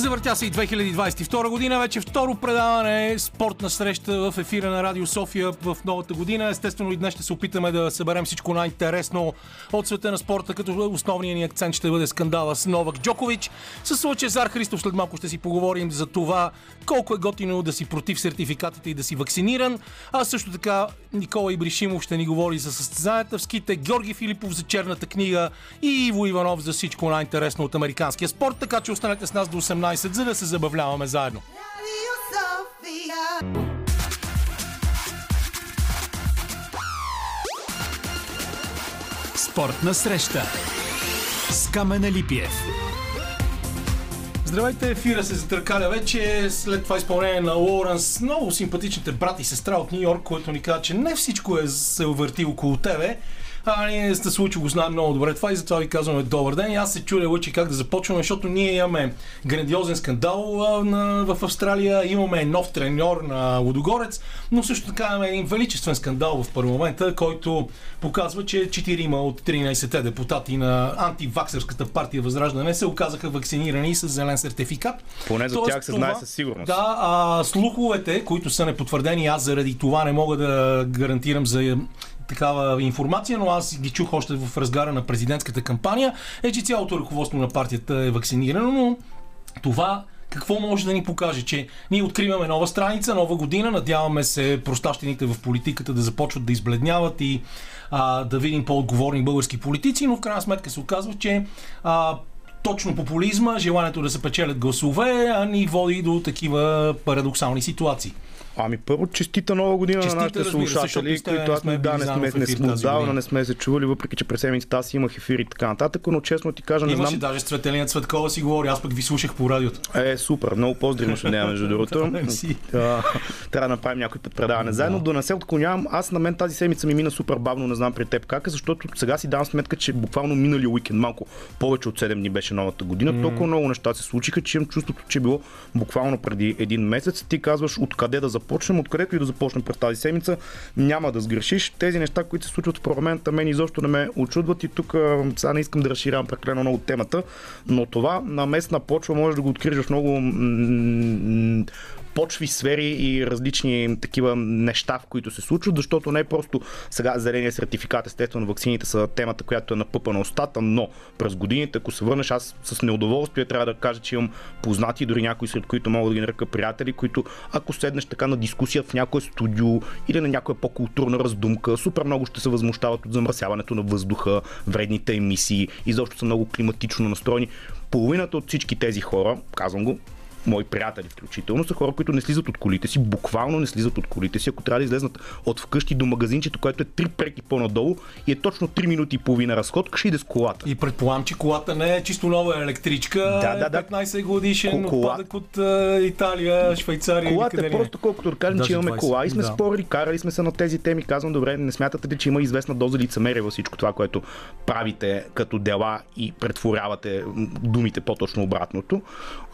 Завъртя се и 2022 година. Вече второ предаване спортна среща в ефира на Радио София в новата година. Естествено и днес ще се опитаме да съберем всичко най-интересно от света на спорта, като основният ни акцент ще бъде скандала с Новак Джокович. С Лъчезар Христов след малко ще си поговорим за това колко е готино да си против сертификатите и да си вакциниран. А също така Никола Ибришимов ще ни говори за състезанията в ските, Георги Филипов за черната книга и Иво Иванов за всичко най-интересно от американския спорт. Така че останете с нас до 18, за да се забавляваме заедно. Спортна среща с Камена Липиев. Здравейте, ефира се затъркаля вече след това изпълнение на Лоуренс. Много симпатичните брат и сестра от Нью Йорк, който ни каза, че не всичко е се върти около тебе. А ние сте случи го знаем много добре това и затова ви казваме добър ден. И аз се чудя лъчи как да започваме, защото ние имаме грандиозен скандал а, на, в Австралия, имаме нов треньор на Лудогорец, но също така имаме един величествен скандал в парламента, който показва, че 4 от 13-те депутати на антиваксърската партия Възраждане се оказаха вакцинирани с зелен сертификат. Поне за Тоест, тях се знае със сигурност. Да, а слуховете, които са непотвърдени, аз заради това не мога да гарантирам за такава информация, но аз ги чух още в разгара на президентската кампания, е, че цялото ръководство на партията е вакцинирано, но това какво може да ни покаже? Че ние откриваме нова страница, нова година, надяваме се простащените в политиката да започват да избледняват и а, да видим по-отговорни български политици, но в крайна сметка се оказва, че а, точно популизма, желанието да се печелят гласове, а ни води до такива парадоксални ситуации. Ами първо, честита нова година Честита, на нашите се, слушатели, с тебе които аз да, не сме, не ефир сме отдавна, не сме се чували, въпреки че през седмицата аз имах ефири и така нататък, но честно ти кажа, не Имаше знам. даже с Цветелина Цветкова си говори, аз пък ви слушах по радиото. Е, супер, много поздрави ще няма между другото. Да, Трябва да направим някой път предаване заедно. До не се отклонявам. Аз на мен тази седмица ми мина супер бавно, не знам при теб как е, защото сега си давам сметка, че буквално миналия уикенд, малко повече от 7 дни беше новата година. Толкова много неща се случиха, че имам чувството, че е било буквално преди един месец. Ти казваш откъде да започнем, откъдето и да започнем през тази седмица, няма да сгрешиш. Тези неща, които се случват в парламента, мен изобщо не ме очудват и тук сега не искам да разширявам прекалено много темата, но това на местна почва може да го откриеш в много почви, сфери и различни такива неща, в които се случват, защото не е просто сега зеления сертификат, естествено ваксините са темата, която е на пъпа на устата, но през годините, ако се върнеш, аз с неудоволствие трябва да кажа, че имам познати, дори някои сред които мога да ги нарека приятели, които ако седнеш така на дискусия в някое студио или на някоя по-културна раздумка, супер много ще се възмущават от замърсяването на въздуха, вредните емисии, изобщо са много климатично настроени. Половината от всички тези хора, казвам го, мои приятели включително, са хора, които не слизат от колите си, буквално не слизат от колите си, ако трябва да излезнат от вкъщи до магазинчето, което е три преки по-надолу и е точно 3 минути и половина разход, ще иде с колата. И предполагам, че колата не е чисто нова електричка, Да, да, да. е 15 годишен Ко- кола- отпадък от а, Италия, Швейцария Колата е ли просто колкото да кажем, Даже че имаме 20, кола и сме да. спорили, карали сме се на тези теми. Казвам, добре, не смятате ли, че има известна доза лицемерие във всичко това, което правите като дела и претворявате думите по-точно обратното?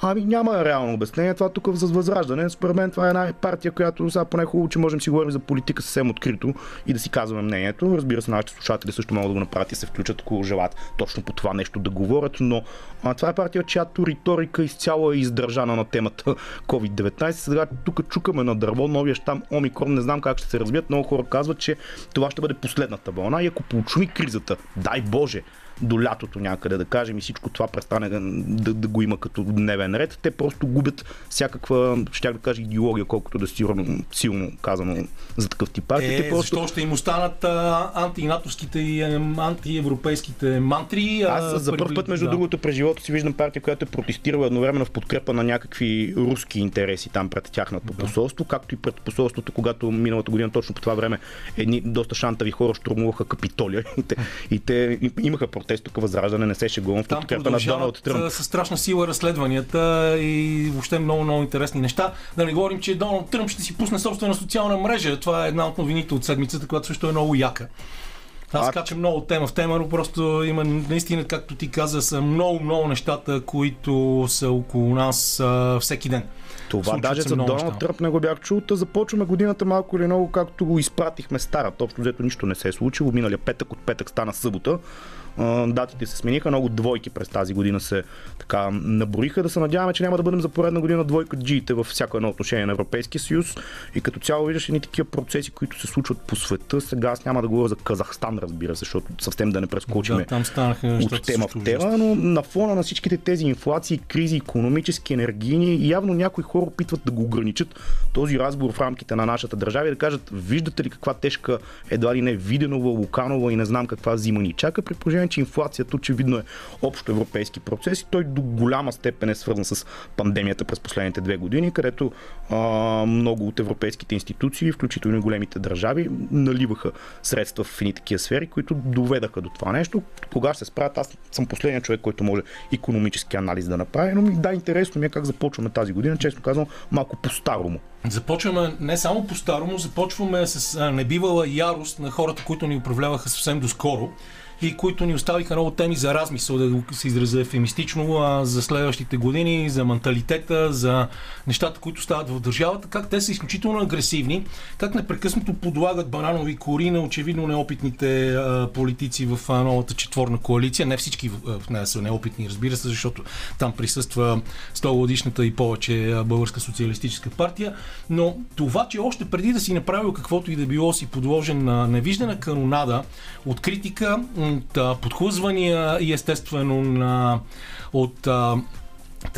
Ами няма реално обяснение. Това тук за възраждане. Според мен това е една партия, която сега поне хубаво, че можем си говорим за политика съвсем открито и да си казваме мнението. Разбира се, нашите слушатели също могат да го направят и се включат, ако желаят точно по това нещо да говорят, но а, това е партия, чиято риторика изцяло е издържана на темата COVID-19. Сега тук чукаме на дърво, новия щам Омикрон, не знам как ще се развият. Много хора казват, че това ще бъде последната вълна и ако получуми кризата, дай Боже, до лятото някъде, да кажем, и всичко това престане да, да, да го има като дневен ред, те просто губят всякаква, щях да кажа, идеология, колкото да е силно, силно казано за такъв тип партии. Е, те просто... защо ще им останат а, антинатовските и антиевропейските мантри? а, Аз за първ път, между да. другото, през живота си виждам партия, която е протестирала едновременно в подкрепа на някакви руски интереси там пред тяхното посолство, както и пред посолството, когато миналата година точно по това време едни доста шантави хора штурмуваха Капитолия и те, и те имаха протест тук възраждане, не се шегувам в подкрепа на Доналд Тръмп. със страшна сила разследванията и въобще много, много интересни неща. Да не говорим, че Доналд Тръмп ще си пусне собствена социална мрежа. Това е една от новините от седмицата, която също е много яка. Аз А- качам много тема в тема, но просто има наистина, както ти каза, са много, много нещата, които са около нас а, всеки ден. Това Случват даже за Доналд. Тръмп не го бях чул. Та започваме годината малко или много, както го изпратихме старата. Общо взето нищо не се е случило. Миналия петък от петък стана събота. Датите се смениха, много двойки през тази година се така наброиха. Да се надяваме, че няма да бъдем за поредна година двойка джиите във всяко едно отношение на Европейския съюз. И като цяло виждаш едни такива процеси, които се случват по света. Сега аз няма да говоря за Казахстан, разбира се, защото съвсем да не прескочим Да, там станаха от тема в тема, но на фона на всичките тези инфлации, кризи, економически, енергийни, явно някои хора опитват да го ограничат този разговор в рамките на нашата държава и да кажат, виждате ли каква тежка, едва ли не Виденова, Луканова и не знам каква зима ни чака, при положение, че инфлацията очевидно е общо европейски процес и той до голяма степен е свързан с пандемията през последните две години, където а, много от европейските институции, включително и големите държави, наливаха средства в едни такива сфери, които доведаха до това нещо. Кога ще се справят, аз съм последният човек, който може економически анализ да направи, но ми да, интересно ми е как започваме тази година, честно казвам, малко по-старому. Започваме не само по-старому, започваме с небивала ярост на хората, които ни управляваха съвсем доскоро и които ни оставиха много теми за размисъл, да се изразя ефемистично, а, за следващите години, за менталитета, за нещата, които стават в държавата, как те са изключително агресивни, как непрекъснато подлагат бананови кори на очевидно неопитните а, политици в а, новата четворна коалиция. Не всички в, в нея са неопитни, разбира се, защото там присъства 100 годишната и повече Българска социалистическа партия, но това, че още преди да си направил каквото и да било си подложен на невиждана канонада от критика, от а, подхлъзвания и естествено на, от а,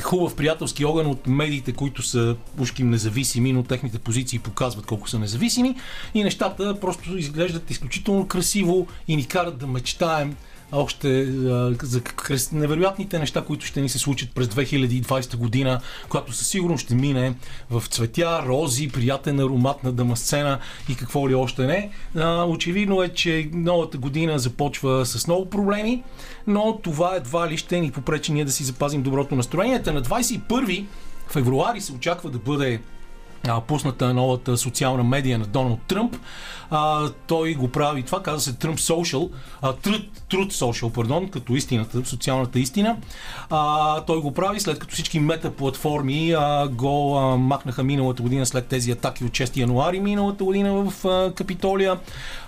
хубав приятелски огън от медиите, които са ушким независими, но техните позиции показват колко са независими. И нещата просто изглеждат изключително красиво и ни карат да мечтаем още а, за невероятните неща, които ще ни се случат през 2020 година, която със сигурност ще мине в цветя, рози, приятен аромат на дъмасцена и какво ли още не. А, очевидно е, че новата година започва с много проблеми, но това едва ли ще ни попречи ние да си запазим доброто настроение. На 21 февруари се очаква да бъде пусната новата социална медия на Доналд Тръмп. А, той го прави, това казва се Тръмп Social, а, Truth, Truth Social, пардон, като истината, социалната истина. А, той го прави след като всички мета платформи а, го а, махнаха миналата година след тези атаки от 6 януари миналата година в а, Капитолия.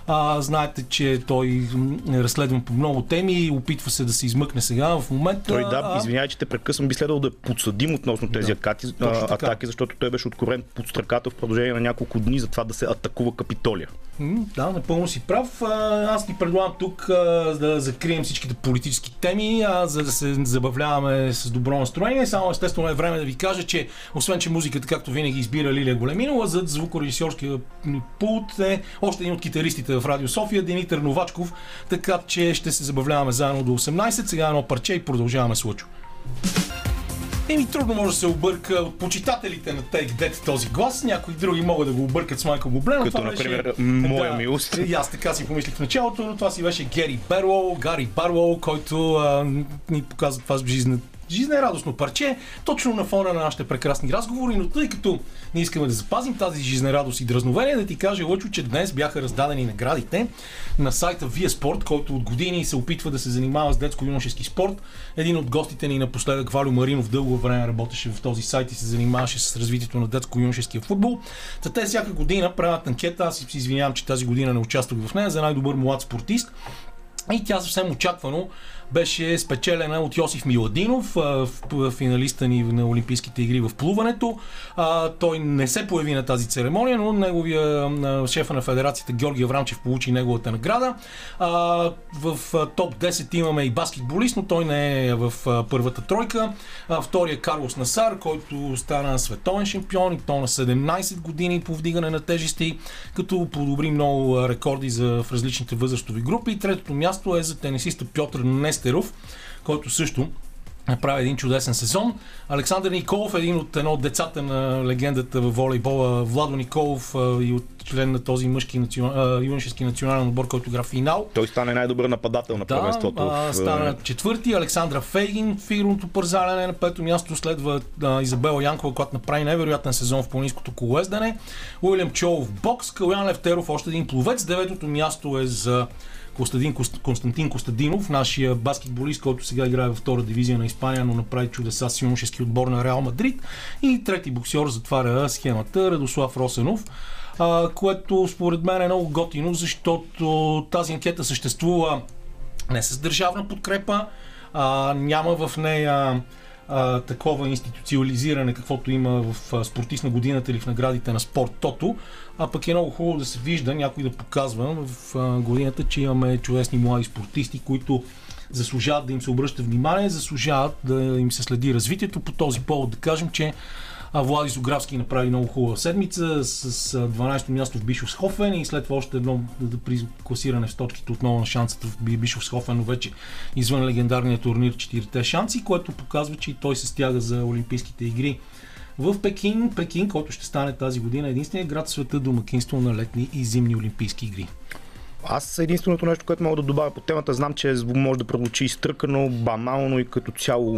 А, знаете, че той е разследван по много теми и опитва се да се измъкне сега в момента. Той да, а, извинявай, че те прекъсвам, би следвало да е подсъдим относно тези Да, атаки, точно така. атаки, защото той беше откровен подстракател в продължение на няколко дни за това да се атакува Капитолия. М, Да, напълно си прав. А, Аз ти предлагам тук а, да закрием всичките политически теми, а, за да се забавляваме с добро настроение. Само естествено е време да ви кажа, че освен, че музиката, както винаги, избира Лилия Големинова, зад звукорежисьорския пулт е още един от китаристите в Радио София, Димитър Новачков, така че ще се забавляваме заедно до 18. Сега едно парче и продължаваме с Лъчо. Еми трудно може да се обърка от почитателите на Take That този глас. Някои други могат да го объркат с Майкъл Бубле, Като, това например, беше... моя милост. И аз така си помислих в началото, но това си беше Гери Берлоу, Гари Барлоу, който а, ни показва това с жизнен жизнерадостно парче, точно на фона на нашите прекрасни разговори, но тъй като не искаме да запазим тази жизнерадост и дразновение, да ти кажа, Лъчо, че днес бяха раздадени наградите на сайта Via Sport, който от години се опитва да се занимава с детско-юношески спорт. Един от гостите ни напоследък, Валю Маринов, дълго време работеше в този сайт и се занимаваше с развитието на детско-юношеския футбол. Та те всяка година правят анкета, аз си извинявам, че тази година не участвах в нея, за най-добър млад спортист. И тя съвсем очаквано беше спечелена от Йосиф Миладинов, финалиста ни на Олимпийските игри в плуването. Той не се появи на тази церемония, но неговия шефа на федерацията Георги Аврамчев получи неговата награда. В топ 10 имаме и баскетболист, но той не е в първата тройка. Втория Карлос Насар, който стана световен шампион и то на 17 години по вдигане на тежести, като подобри много рекорди за, в различните възрастови групи. И третото място е за тенисиста Пьотър Нестеров, който също направи един чудесен сезон. Александър Николов, един от едно от децата на легендата в волейбола, Владо Николов и от член на този мъжки национ... юношески национален отбор, който игра финал. Той стане най-добър нападател на Да, първенството. в, стана четвърти. Александра Фейгин фигурното пързалене на пето място следва а, Изабела Янкова, която направи невероятен сезон в планинското колоездане. Уилям Чолов в бокс, Калян Левтеров още един пловец. Деветото място е за Костадин, Кост- Константин Костадинов, нашия баскетболист, който сега играе във втора дивизия на Испания, но направи чудеса с юношески отбор на Реал Мадрид. И трети боксер затваря схемата Радослав Росенов а, което според мен е много готино, защото тази анкета съществува не с държавна подкрепа, а, няма в нея а, такова институциализиране, каквото има в а, спортист на годината или в наградите на спорт Тото, а пък е много хубаво да се вижда, някой да показва в а, годината, че имаме чудесни млади спортисти, които заслужават да им се обръща внимание, заслужават да им се следи развитието. По този повод да кажем, че а Влади Зографски направи много хубава седмица с 12-то място в Бишовсхофен и след това още едно при класиране в точките отново на шансата в Бишовсхофен, но вече извън легендарния турнир 4-те шанси, което показва, че и той се стяга за Олимпийските игри в Пекин. Пекин, който ще стане тази година единствения град в света домакинство на летни и зимни Олимпийски игри. Аз единственото нещо, което мога да добавя по темата, знам, че може да прозвучи изтъркано, банално и като цяло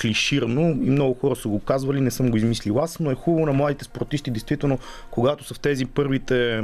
клиширано и много хора са го казвали, не съм го измислил аз, но е хубаво на младите спортисти, действително, когато са в тези първите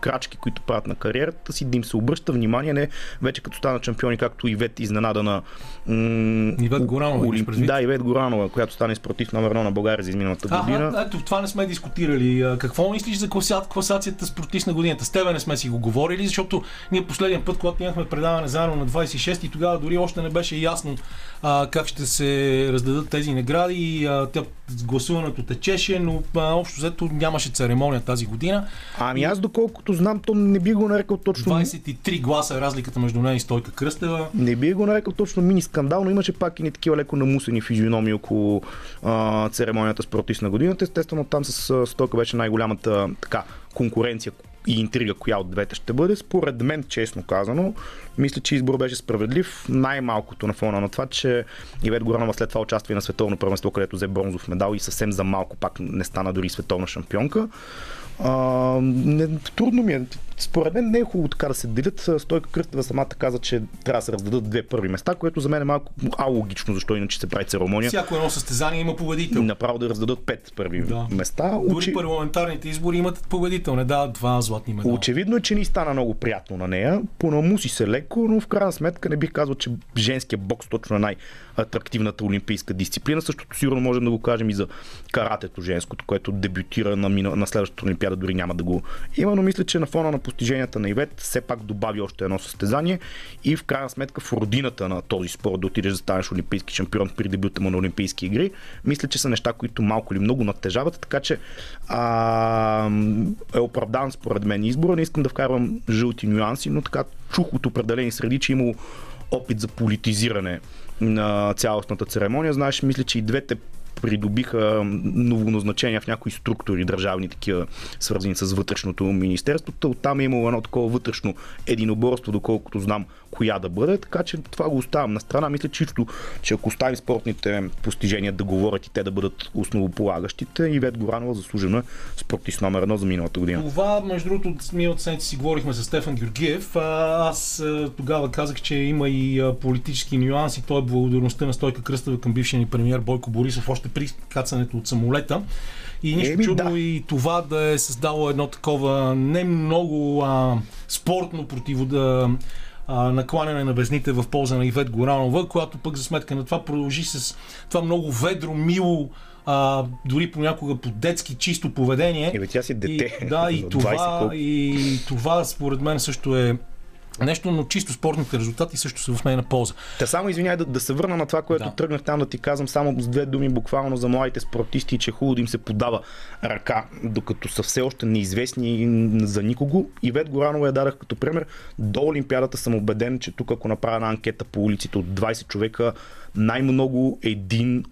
крачки, които правят на кариерата си, да им се обръща внимание, не вече като стана шампиони, както Ивет изненада на м- Ивет Горанова. Олимп... Да, Ивет Горанова, която стане спортист номер на България за изминалата година. А, ето, това не сме дискутирали. Какво мислиш за класацията спортист на годината? С тебе не сме си го говорили, защото защото ние последния път, когато имахме предаване заедно на 26 и тогава дори още не беше ясно а, как ще се раздадат тези награди и а, тя, гласуването течеше, но а, общо взето нямаше церемония тази година. Ами аз доколкото знам, то не би го нарекал точно... 23 гласа е разликата между нея и Стойка Кръстева. Не би го нарекал точно мини скандал, но имаше пак и не такива леко намусени физиономии около а, церемонията с протист на годината. Естествено там с Стойка беше най-голямата така конкуренция, и интрига коя от двете ще бъде. Според мен, честно казано, мисля, че избор беше справедлив. Най-малкото на фона на това, че Ивет Горанова след това участва и на световно първенство, където взе бронзов медал и съвсем за малко пак не стана дори световна шампионка. А, не, трудно ми е. Според мен не е хубаво така да се делят. Стойка Кръстева самата каза, че трябва да се раздадат две първи места, което за мен е малко алогично, защо иначе се прави церемония. Всяко едно състезание има победител. Направо да раздадат пет първи да. места. Дори Очи... парламентарните избори имат победител, не дават два златни медала. Очевидно е, че ни стана много приятно на нея. Понамуси се леко, но в крайна сметка не бих казал, че женския бокс точно е най-атрактивната олимпийска дисциплина. Същото сигурно можем да го кажем и за каратето женското, което дебютира на, на следващата олимпиада, дори няма да го има, но мисля, че на фона на постиженията на Ивет все пак добави още едно състезание и в крайна сметка в родината на този спорт да отидеш да станеш олимпийски шампион при дебюта му на Олимпийски игри, мисля, че са неща, които малко или много натежават, така че а, е оправдан според мен избора. Не искам да вкарвам жълти нюанси, но така чух от определени среди, че имало опит за политизиране на цялостната церемония. Знаеш, мисля, че и двете придобиха новоназначения в някои структури, държавни такива, свързани с вътрешното министерство. Оттам е имало едно такова вътрешно единоборство, доколкото знам коя да бъде, така че това го оставям на страна. Мисля чисто, че ако оставим спортните постижения да говорят и те да бъдат основополагащите, Ивет Горанова заслужено е спортист номер едно за миналата година. Това, между другото, миналата седмица си говорихме с Стефан Георгиев. Аз тогава казах, че има и политически нюанси. Той е благодарността на Стойка Кръстава към бившия ни премьер Бойко Борисов още при кацането от самолета. И нищо Еми, чудно да. и това да е създало едно такова не много а, спортно противода накланяне на везните в полза на Ивет Горанова, която пък за сметка на това продължи с това много ведро, мило, а, дори понякога по детски чисто поведение. И тя си дете. И, да, и това, и това според мен също е нещо, но чисто спортните резултати също са в нейна полза. Та само извиняй да, да се върна на това, което да. тръгнах там да ти казвам само с две думи буквално за младите спортисти, че хубаво да им се подава ръка, докато са все още неизвестни за никого. И Вет Горанова я дадах като пример. До Олимпиадата съм убеден, че тук ако направя една анкета по улиците от 20 човека, най-много един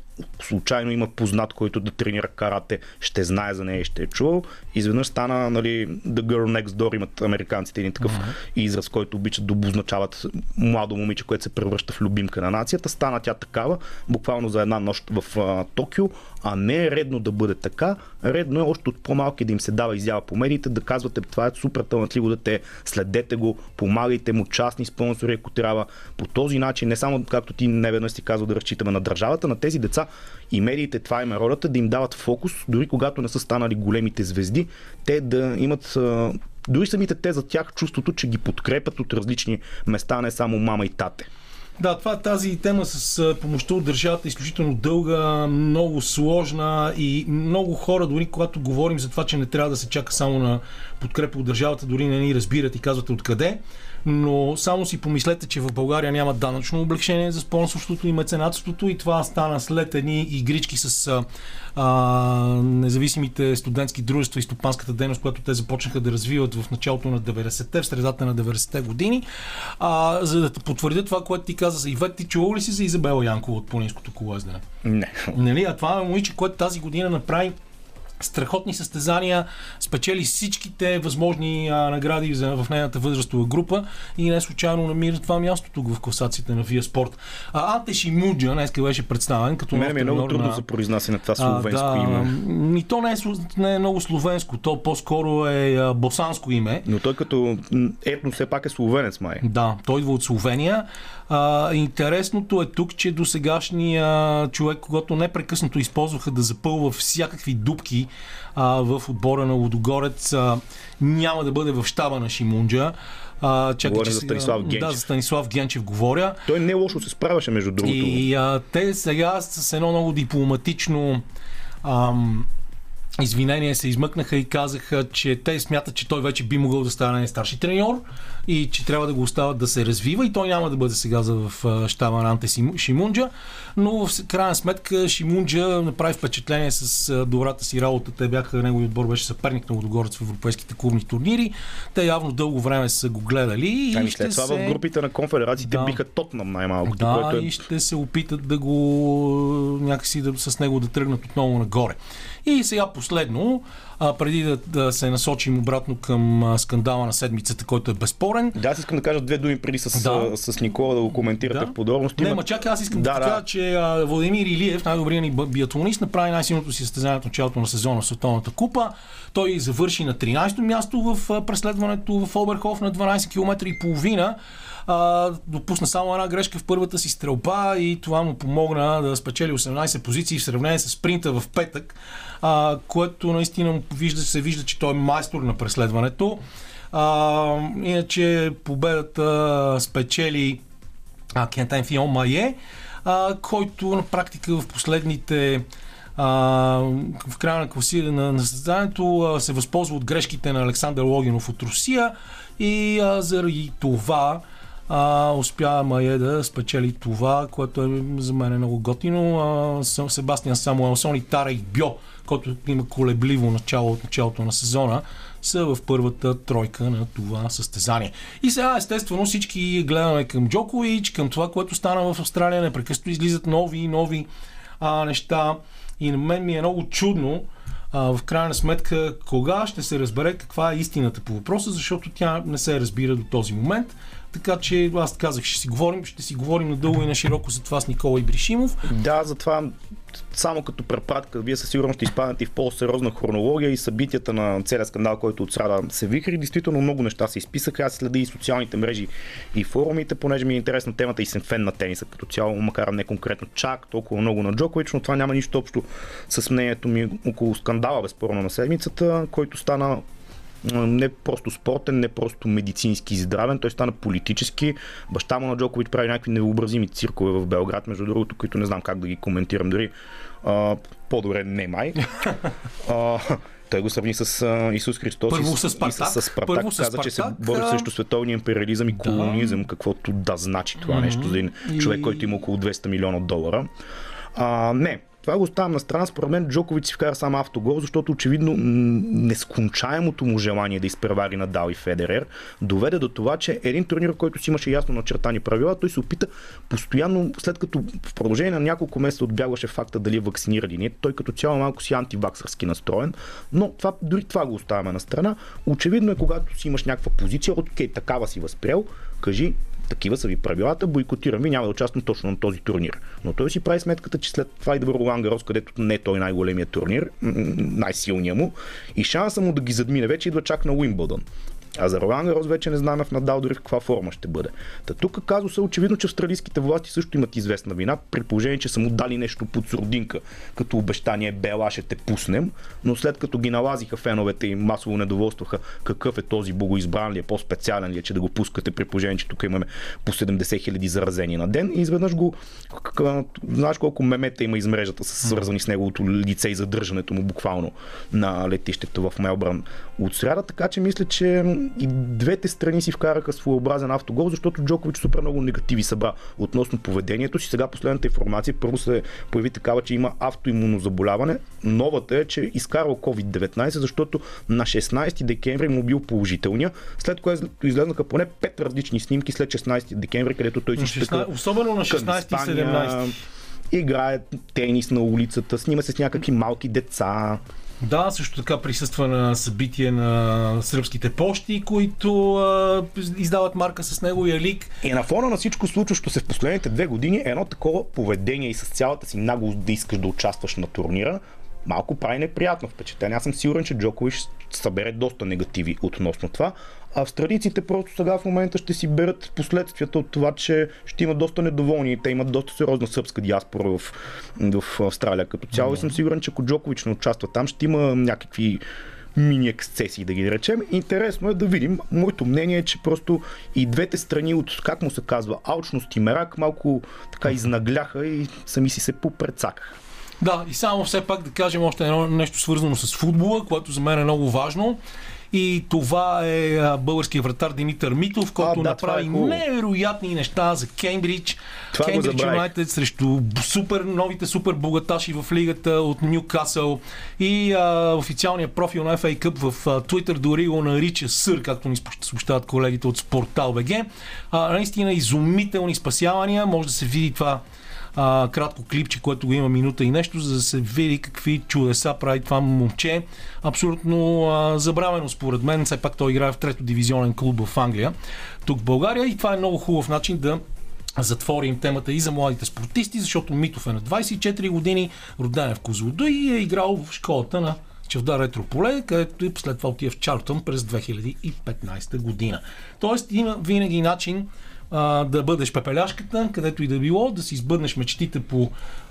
случайно има познат, който да тренира карате, ще знае за нея и ще е чувал. Изведнъж стана, нали, The Girl Next Door имат американците един такъв uh-huh. израз, който обичат да обозначават младо момиче, което се превръща в любимка на нацията. Стана тя такава, буквално за една нощ в а, Токио, а не е редно да бъде така. Редно е още от по-малки да им се дава изява по медиите, да казвате това е супер талантливо дете, следете го, помагайте му, частни спонсори, ако трябва. По този начин, не само както ти не веднъж си казва да разчитаме на държавата, на тези деца и медиите, това им е ролята, да им дават фокус, дори когато не са станали големите звезди, те да имат дори самите те за тях чувството, че ги подкрепят от различни места, не само мама и тате. Да, това тази тема с помощта от държавата е изключително дълга, много сложна и много хора, дори когато говорим за това, че не трябва да се чака само на подкрепа от държавата, дори не ни разбират и казвате откъде. Но само си помислете, че в България няма данъчно облегчение за спонсорството и меценатството и това стана след едни игрички с а, независимите студентски дружества и стопанската дейност, която те започнаха да развиват в началото на 90-те, в средата на 90-те години, а, за да потвърдят това, което ти каза за Ивет. Ти чувал ли си за Изабела Янкова от Планинското колоездене? Не. Нали? А това е момиче, което тази година направи страхотни състезания, спечели всичките възможни а, награди за, в нейната възрастова група и не случайно намира това място тук в класацията на Вия Спорт. А Анте Шимуджа днес беше представен като Мен ми е много трудно на... за произнасяне на това словенско а, да, име. И то не е, не е много словенско, то по-скоро е а, босанско име. Но той като етно все пак е словенец май. Да, той идва от Словения. А, интересното е тук, че до сегашния човек, когато непрекъснато използваха да запълва всякакви дупки а, в отбора на Лудогорец, а, няма да бъде в щаба на Шимунджа. А, чакай, Говорим че за Станислав Генчев. Да, за Станислав Генчев говоря. Той не лошо се справяше, между другото. И а, те сега с едно много дипломатично ам, извинение се измъкнаха и казаха, че те смятат, че той вече би могъл да стане старши треньор и че трябва да го остават да се развива и той няма да бъде сега за в щаба на Анте Шимунджа, но в крайна сметка Шимунджа направи впечатление с добрата си работа. Те бяха, негови отбор беше съперник на Лудогорец в европейските клубни турнири. Те явно дълго време са го гледали и Ами след това се... в групите на конфедерациите Да. биха Тотнам най-малкото, Да, което е и ще се опитат да го някакси да, с него да тръгнат отново нагоре. И сега последно, а, преди да, да се насочим обратно към скандала на седмицата, който е безспорен. Да, аз искам да кажа две думи преди с, Да. да. с Никола да го коментирате Да. в подробности. Не, ма чакай, аз искам да, Да, да кажа, че а, Владимир Илиев, най-добрият ни биатлонист, направи най-силното си състезание от началото на сезона в Световната купа. Той завърши на 13-то място в преследването в Оберхоф на 12 км и половина. А, допусна само една грешка в първата си стрелба и това му помогна да спечели 18 позиции в сравнение с спринта в петък, а, което наистина вижда, се вижда, че той е майстор на преследването. А, иначе победата спечели Кентайн Фион Майе, който на практика в последните а, в края на класиране на, на състезанието се възползва от грешките на Александър Логинов от Русия и а, заради това а, успя Майе да спечели това, което е за мен е много готино. А, Се- Себастиан Самуелсон и Тарек Бьо, който има колебливо начало от началото на сезона, са в първата тройка на това състезание. И сега, естествено, всички гледаме към Джокович, към това, което стана в Австралия. Непрекъснато излизат нови и нови а, неща. И на мен ми е много чудно, а, в крайна сметка, кога ще се разбере каква е истината по въпроса, защото тя не се разбира до този момент. Така че аз казах, ще си говорим, ще си говорим надълго и на широко за това с Никола Ибришимов. Да, затова само като препратка, вие със сигурност ще изпаднете в по-сериозна хронология и събитията на целият скандал, който от срада се вихри. Действително много неща се изписаха. Аз следя и социалните мрежи и форумите, понеже ми е интересна темата и съм фен на тениса като цяло, макар не конкретно чак толкова много на Джокович, но това няма нищо общо с мнението ми около скандала, безспорно на седмицата, който стана не просто спортен, не просто медицински и здравен, той стана политически. Баща му на Джокович прави някакви невъобразими циркове в Белград, между другото, които не знам как да ги коментирам дори. А, по-добре не май. А, той го сравни с а, Исус Христос Първо с Спартак. и с, с Спартак. Първо с Каза, че се бори срещу световния империализъм и колонизъм, каквото да значи това нещо за един И- човек, който има около 200 милиона долара. А, не, това го оставям на страна. Според мен Джокович си вкара сам автогол, защото очевидно нескончаемото му желание да изпревари Надал и Федерер доведе до това, че един турнир, който си имаше ясно начертани правила, той се опита постоянно, след като в продължение на няколко месеца отбягваше факта дали е вакциниран или не, той като цяло малко си антиваксърски настроен, но това, дори това го оставяме на страна. Очевидно е, когато си имаш някаква позиция, окей, такава си възприел, кажи, такива са ви правилата, бойкотирам ви, няма да участвам точно на този турнир. Но той си прави сметката, че след това и да Ролан Гарос, където не е той най-големият турнир, най-силният му, и шанса му да ги задмине вече идва чак на Уимбълдън. А за Ролан Гарос вече не знаме в Надал дори в каква форма ще бъде. Та тук казуса очевидно, че австралийските власти също имат известна вина, при положение, че са му дали нещо под сурдинка, като обещание Бела ще те пуснем, но след като ги налазиха феновете и масово недоволстваха какъв е този богоизбран ли е, по-специален ли е, че да го пускате при положение, че тук имаме по 70 хиляди заразени на ден и изведнъж го знаеш колко мемета има из мрежата, са свързани с неговото лице и задържането му буквално на летището в Мелбърн от сряда, така че мисля, че и двете страни си вкараха своеобразен автогол, защото Джокович супер много негативи събра относно поведението си. Сега последната информация първо се появи такава, че има автоимунозаболяване. Новата е, че изкарал COVID-19, защото на 16 декември му бил положителния, след което излезнаха поне 5 различни снимки след 16 декември, където той си 16, Особено на 16 и 17 играе тенис на улицата, снима се с някакви малки деца. Да, също така присъства на събитие на сръбските почти, които а, издават марка с него и Алик. И на фона на всичко случващо се в последните две години, едно такова поведение и с цялата си наглост да искаш да участваш на турнира, малко прави неприятно впечатление. Аз съм сигурен, че Джокович събере доста негативи относно това. Австралийците просто сега в момента ще си берат последствията от това, че ще има доста недоволни. Те имат доста сериозна сръбска диаспора в, в Австралия като цяло. Mm-hmm. И съм сигурен, че ако Джокович не участва там, ще има някакви мини ексцесии, да ги речем. Интересно е да видим. Моето мнение е, че просто и двете страни от, как му се казва, алчност и мерак малко така изнагляха и сами си се попрецакаха. Да, и само все пак да кажем още едно нещо свързано с футбола, което за мен е много важно. И това е българският вратар Димитър Митов, който а, да, направи е невероятни неща за Кембридж. Кембридж Юнайтед срещу супер, новите супер богаташи в лигата от Ньюкасъл. И а, официалният профил на FA Cup в а, Twitter дори го нарича Сър, както ни съобщават колегите от Спортал БГ. А, наистина изумителни спасявания. Може да се види това а, кратко клипче, което го има минута и нещо, за да се види какви чудеса прави това момче. Абсолютно а, забравено според мен. Все пак той играе в трето дивизионен клуб в Англия, тук в България и това е много хубав начин да затворим темата и за младите спортисти, защото Митов е на 24 години, роден е в Козлодо и е играл в школата на Чевдар Ретрополе, където и след това отива в Чартън през 2015 година. Тоест има винаги начин а, да бъдеш пепеляшката, където и да било, да си избъднеш мечтите по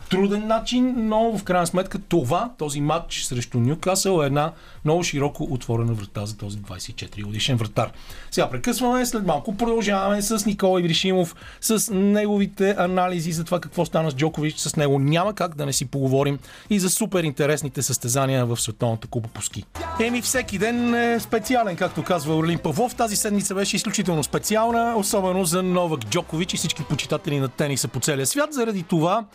труден начин, но в крайна сметка това, този матч срещу Ньюкасъл е една много широко отворена врата за този 24 годишен вратар. Сега прекъсваме, след малко продължаваме с Никола Ивришимов, с неговите анализи за това какво стана с Джокович. С него няма как да не си поговорим и за супер интересните състезания в Световната купа по ски. Еми всеки ден е специален, както казва Орлин Павлов. Тази седмица беше изключително специална, особено за Новак Джокович и всички почитатели на тениса по целия свят. Заради това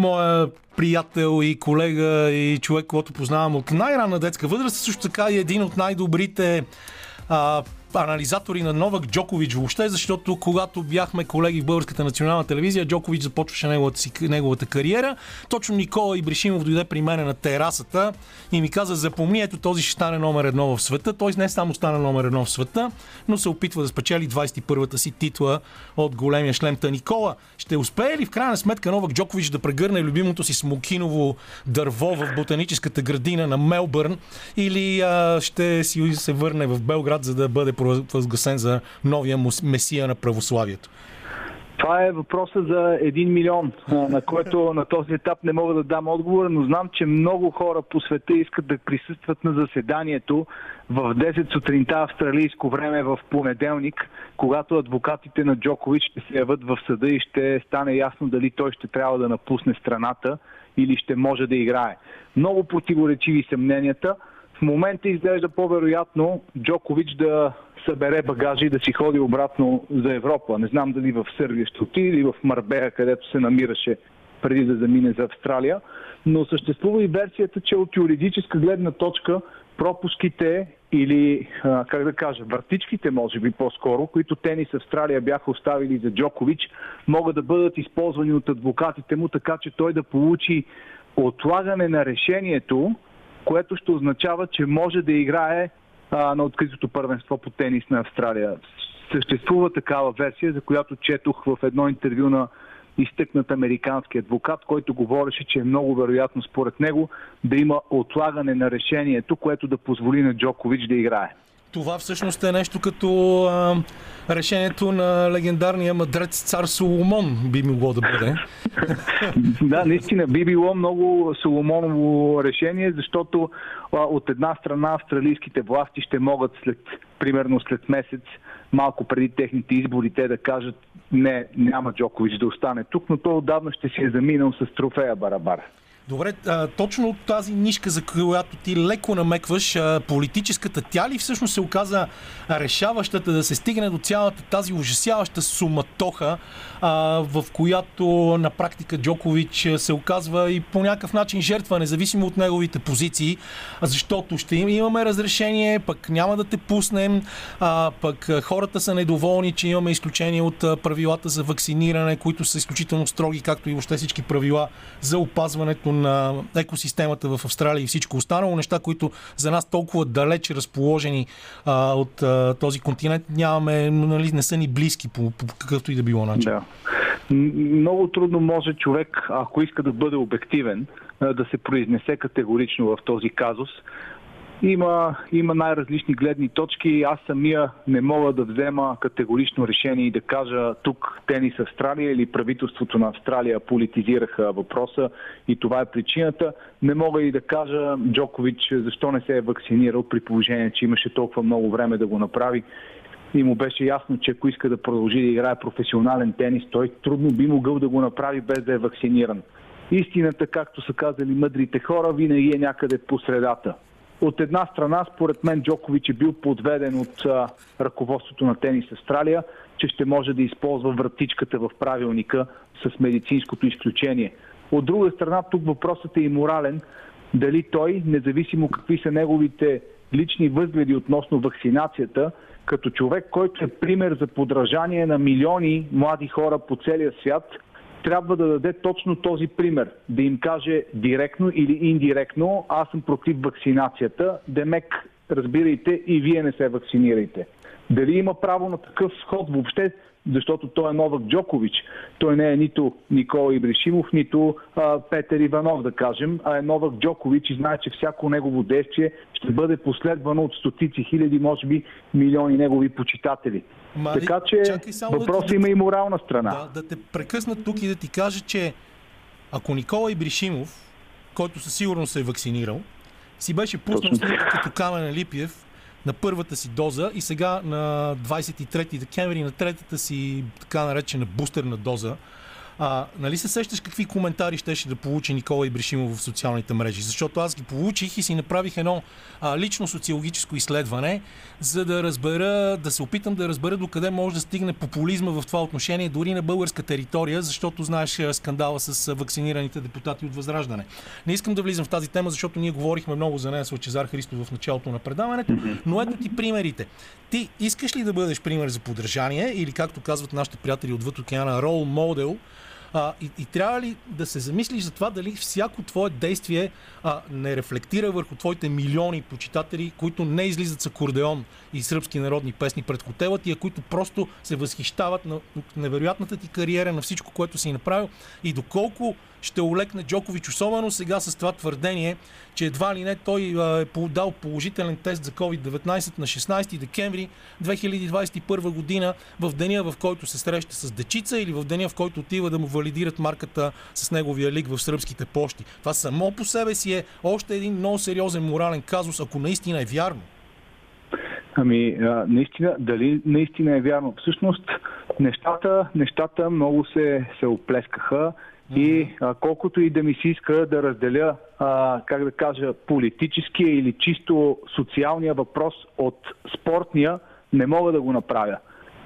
моя приятел и колега и човек, който познавам от най-ранна детска възраст, също така и един от най-добрите а, анализатори на Новак Джокович въобще, защото когато бяхме колеги в Българската национална телевизия, Джокович започваше неговата, си, неговата кариера. Точно Никола Ибришимов дойде при мен на терасата и ми каза, запомни, ето този ще стане номер едно в света. Той не само стана номер едно в света, но се опитва да спечели 21-та си титла от големия шлемта Никола. Ще успее ли в крайна сметка Новак Джокович да прегърне любимото си смокиново дърво в ботаническата градина на Мелбърн или а, ще си се върне в Белград, за да бъде провъзгласен за новия месия на православието? Това е въпроса за един милион, на който на този етап не мога да дам отговор, но знам, че много хора по света искат да присъстват на заседанието в 10 сутринта австралийско време в понеделник, когато адвокатите на Джокович ще се яват в съда и ще стане ясно дали той ще трябва да напусне страната или ще може да играе. Много противоречиви са мненията. В момента изглежда по-вероятно Джокович да събере багажи и да си ходи обратно за Европа. Не знам дали в Сърбия ще отиде или в Марбея, където се намираше преди да замине за Австралия. Но съществува и версията, че от юридическа гледна точка пропуските или, как да кажа, въртичките, може би по-скоро, които тенис Австралия бяха оставили за Джокович, могат да бъдат използвани от адвокатите му, така че той да получи отлагане на решението, което ще означава, че може да играе а, на откритото първенство по тенис на Австралия. Съществува такава версия, за която четох в едно интервю на изтъкнат американски адвокат, който говореше, че е много вероятно според него да има отлагане на решението, което да позволи на Джокович да играе. Това всъщност е нещо като а, решението на легендарния мадрец цар Соломон би могло да бъде. да, наистина би било много Соломоново решение, защото а, от една страна австралийските власти ще могат след, примерно след месец, малко преди техните избори, те да кажат не, няма Джокович да остане тук, но той отдавна ще си е заминал с трофея Барабара. Добре, а, точно тази нишка, за която ти леко намекваш, а, политическата, тя ли всъщност се оказа решаващата да се стигне до цялата тази ужасяваща суматоха, а, в която на практика Джокович се оказва и по някакъв начин жертва, независимо от неговите позиции, защото ще имаме разрешение, пък няма да те пуснем, а, пък хората са недоволни, че имаме изключение от правилата за вакциниране, които са изключително строги, както и въобще всички правила за опазването на екосистемата в Австралия и всичко останало. Неща, които за нас толкова далеч разположени а, от а, този континент нямаме, нали, не са ни близки по, по какъвто и да било начин. Да. Много трудно може човек, ако иска да бъде обективен, да се произнесе категорично в този казус. Има, има най-различни гледни точки. Аз самия не мога да взема категорично решение и да кажа тук тенис Австралия или правителството на Австралия политизираха въпроса и това е причината. Не мога и да кажа Джокович защо не се е вакцинирал при положение, че имаше толкова много време да го направи и му беше ясно, че ако иска да продължи да играе професионален тенис, той трудно би могъл да го направи без да е вакциниран. Истината, както са казали мъдрите хора, винаги е някъде по средата. От една страна, според мен, Джокович е бил подведен от а, ръководството на Тенис Австралия, че ще може да използва вратичката в правилника с медицинското изключение. От друга страна, тук въпросът е и морален. Дали той, независимо какви са неговите лични възгледи относно вакцинацията, като човек, който е пример за подражание на милиони млади хора по целия свят, трябва да даде точно този пример. Да им каже директно или индиректно, аз съм против вакцинацията, демек разбирайте и вие не се вакцинирайте. Дали има право на такъв сход въобще, защото той е Новак Джокович. Той не е нито Никола Ибришимов, нито а, Петър Иванов, да кажем, а е Новак Джокович и знае, че всяко негово действие ще бъде последвано от стотици хиляди, може би милиони негови почитатели. Ма, така че въпросът да, има и морална страна. Да, да те прекъсна тук и да ти кажа, че ако Никола Ибришимов, който със сигурност се е вакцинирал, си беше пуснал снимка като Камен Липиев на първата си доза и сега на 23 декември на третата си така наречена бустерна доза а, нали се сещаш какви коментари щеше да получи Никола Ибришимов в социалните мрежи? Защото аз ги получих и си направих едно а, лично социологическо изследване, за да разбера, да се опитам да разбера докъде може да стигне популизма в това отношение, дори на българска територия, защото знаеш скандала с вакцинираните депутати от Възраждане. Не искам да влизам в тази тема, защото ние говорихме много за нея с Лачезар Христов в началото на предаването, но ето ти примерите. Ти искаш ли да бъдеш пример за подражание или както казват нашите приятели отвъд океана, рол модел, а, и, и трябва ли да се замислиш за това дали всяко твое действие а, не рефлектира върху твоите милиони почитатели, които не излизат с акордеон и сръбски народни песни пред хотела ти, а които просто се възхищават на невероятната ти кариера, на всичко, което си направил? И доколко ще олекне Джокович, особено сега с това твърдение, че едва ли не той е дал положителен тест за COVID-19 на 16 декември 2021 година, в деня в който се среща с дечица или в деня в който отива да му валидират марката с неговия лик в сръбските пощи. Това само по себе си е още един много сериозен морален казус, ако наистина е вярно. Ами, наистина, дали наистина е вярно? Всъщност, нещата, нещата много се, се оплескаха и а, колкото и да ми се иска да разделя, а, как да кажа, политическия или чисто социалния въпрос от спортния, не мога да го направя.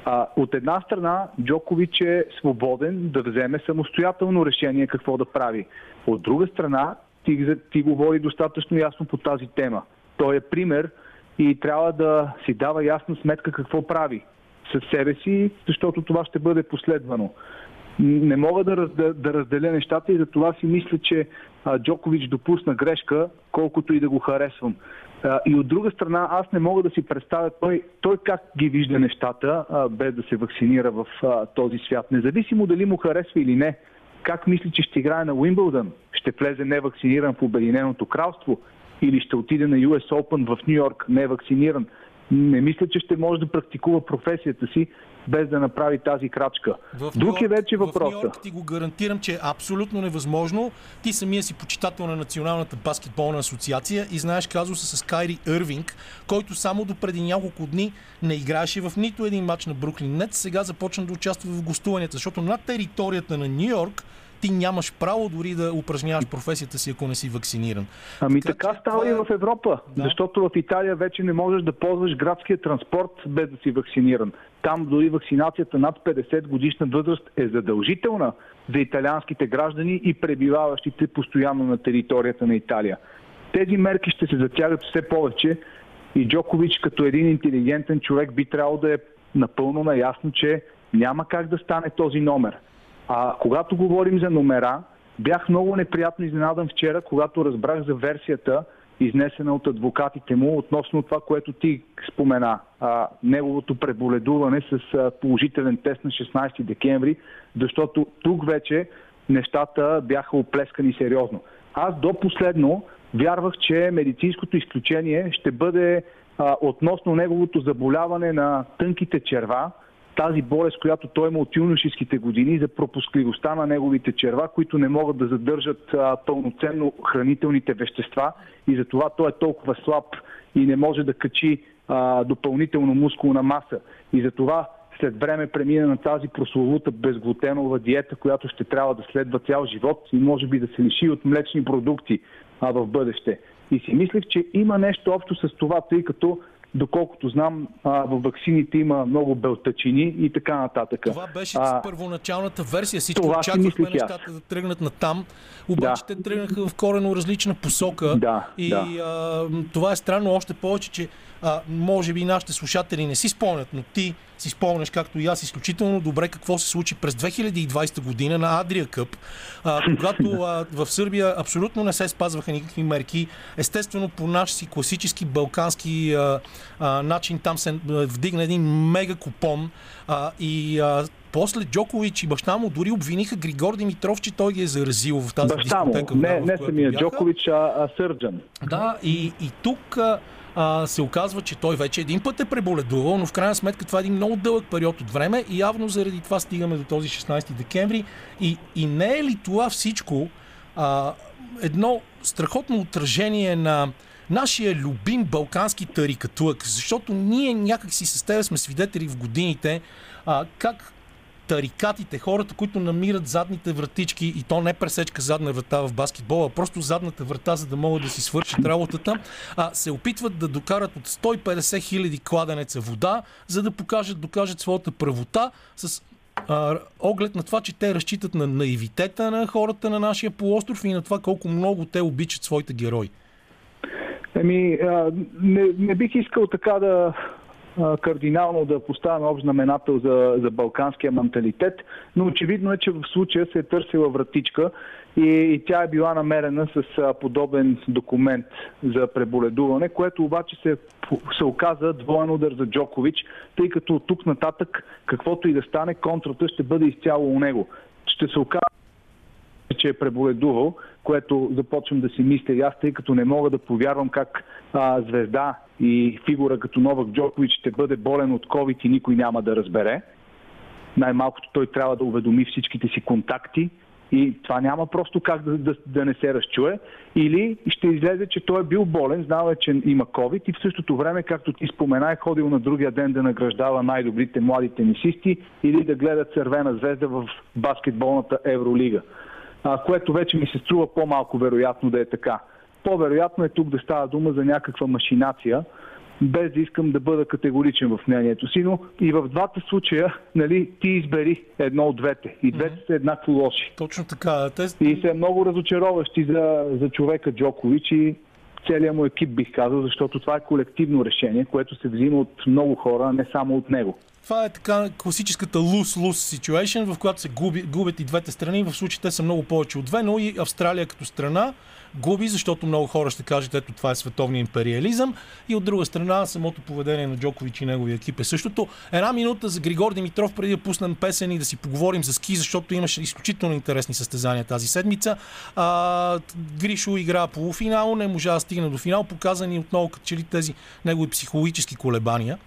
А, от една страна, Джокович е свободен да вземе самостоятелно решение какво да прави. От друга страна, ти, ти говори достатъчно ясно по тази тема. Той е пример и трябва да си дава ясна сметка какво прави със себе си, защото това ще бъде последвано не мога да, да, да разделя нещата и за това си мисля, че а, Джокович допусна грешка, колкото и да го харесвам. А, и от друга страна, аз не мога да си представя той, той как ги вижда нещата, а, без да се вакцинира в а, този свят. Независимо дали му харесва или не. Как мисли, че ще играе на Уимбълдън? Ще влезе невакциниран в Обединеното кралство? Или ще отиде на US Open в Нью Йорк невакциниран? Не мисля, че ще може да практикува професията си без да направи тази крачка. В Друг е вече въпроса. В ти го гарантирам, че е абсолютно невъзможно. Ти самия си почитател на Националната баскетболна асоциация и знаеш казуса с Кайри Ирвинг, който само до преди няколко дни не играеше в нито един матч на Бруклин Нет, сега започна да участва в гостуванията, защото на територията на Нью Йорк ти нямаш право дори да упражняваш професията си, ако не си вакциниран. Ами така, така става и е- в Европа, да. защото в Италия вече не можеш да ползваш градския транспорт без да си вакциниран. Там дори вакцинацията над 50 годишна възраст е задължителна за италианските граждани и пребиваващите постоянно на територията на Италия. Тези мерки ще се затягат все повече и Джокович като един интелигентен човек би трябвало да е напълно наясно, че няма как да стане този номер. А когато говорим за номера, бях много неприятно изненадан вчера, когато разбрах за версията, изнесена от адвокатите му, относно това, което ти спомена. А, неговото преболедуване с а, положителен тест на 16 декември, защото тук вече нещата бяха оплескани сериозно. Аз до последно вярвах, че медицинското изключение ще бъде а, относно неговото заболяване на тънките черва, тази болест, която той има от юношеските години, за пропускливостта на неговите черва, които не могат да задържат а, пълноценно хранителните вещества и затова той е толкова слаб и не може да качи а, допълнително мускулна маса. И затова след време премина на тази прословута безглутенова диета, която ще трябва да следва цял живот и може би да се лиши от млечни продукти а, в бъдеще. И си мислех, че има нещо общо с това, тъй като доколкото знам, в ваксините има много белтачини и така нататък. Това беше а, първоначалната версия. Всички очаквахме нещата да тръгнат на там, обаче да. те тръгнаха в корено различна посока. Да, и да. А, това е странно още повече, че а, може би нашите слушатели не си спомнят, но ти си спомняш, както и аз, изключително добре какво се случи през 2020 година на Адрия Къп, а, когато а, в Сърбия абсолютно не се спазваха никакви мерки. Естествено, по наш си класически балкански а, а, начин там се вдигна един мега купон а, и а, после Джокович и баща му дори обвиниха Григор Димитров, че той ги е заразил в тази баща дискотека. Му. Не, не самия Джокович, а, а Сърджан. Да, и, и тук а, се оказва, че той вече един път е преболедувал, но в крайна сметка това е един много дълъг период от време и явно заради това стигаме до този 16 декември. И, и не е ли това всичко а, едно страхотно отражение на нашия любим балкански тарикатлък, защото ние някакси с теб сме свидетели в годините а, как тарикатите, хората, които намират задните вратички и то не пресечка задна врата в баскетбола, а просто задната врата, за да могат да си свършат работата, а, се опитват да докарат от 150 хиляди кладенеца вода, за да покажат, докажат своята правота с а, оглед на това, че те разчитат на наивитета на хората на нашия полуостров и на това колко много те обичат своите герои. Еми, а, не, не бих искал така да кардинално да поставяме общ знаменател за, за балканския менталитет, но очевидно е, че в случая се е търсила вратичка и, и тя е била намерена с а, подобен документ за преболедуване, което обаче се, се оказа двоен удар за Джокович, тъй като от тук нататък каквото и да стане, контрата ще бъде изцяло у него. Ще се окаже че е преболедувал, което започвам да си мисля и аз, тъй като не мога да повярвам как а, звезда и фигура като Новак Джокович ще бъде болен от COVID и никой няма да разбере. Най-малкото той трябва да уведоми всичките си контакти и това няма просто как да, да, да не се разчуе. Или ще излезе, че той е бил болен, знал е, че има COVID и в същото време, както ти спомена, е ходил на другия ден да награждава най-добрите млади тенисисти или да гледа червена звезда в баскетболната Евролига а, което вече ми се струва по-малко вероятно да е така. По-вероятно е тук да става дума за някаква машинация, без да искам да бъда категоричен в мнението си, но и в двата случая нали, ти избери едно от двете. И двете mm-hmm. са еднакво лоши. Точно така. Те... И са много разочароващи за, за човека Джокович и целият му екип, бих казал, защото това е колективно решение, което се взима от много хора, не само от него. Това е така класическата lose-lose situation, в която се губят и двете страни. В случай те са много повече от две, но и Австралия като страна губи, защото много хора ще кажат, ето това е световния империализъм. И от друга страна, самото поведение на Джокович и неговия екип е същото. Една минута за Григор Димитров, преди да пуснем песен и да си поговорим за ски, защото имаше изключително интересни състезания тази седмица. А, Гришо игра полуфинал, не можа да стигне до финал, показани отново като че ли тези негови психологически колебания.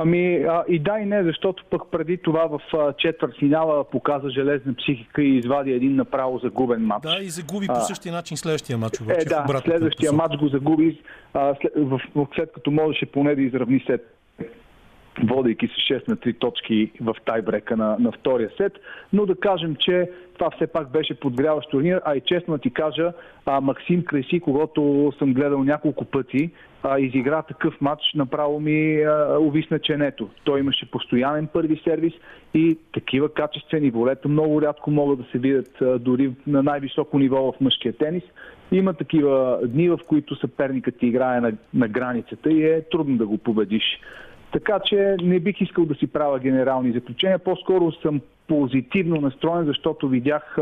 Ами а, и да и не, защото пък преди това в четвърт финала показа железна психика и извади един направо загубен матч. Да, и загуби по същия начин следващия матч. Обаче, е, да, следващия матч го загуби, а, след, в, в, след като можеше поне да изравни сет. Водейки с 6 на 3 точки в тайбрека на, на втория сет. Но да кажем, че това все пак беше подгряващ турнир, а и честно да ти кажа, а, Максим Креси, когато съм гледал няколко пъти, а, изигра такъв матч, направо ми а, увисна ченето. Той имаше постоянен първи сервис и такива качествени волета много рядко могат да се видят а, дори на най-високо ниво в мъжкия тенис. Има такива дни, в които съперникът ти играе на, на границата и е трудно да го победиш. Така че не бих искал да си правя генерални заключения. По-скоро съм позитивно настроен, защото видях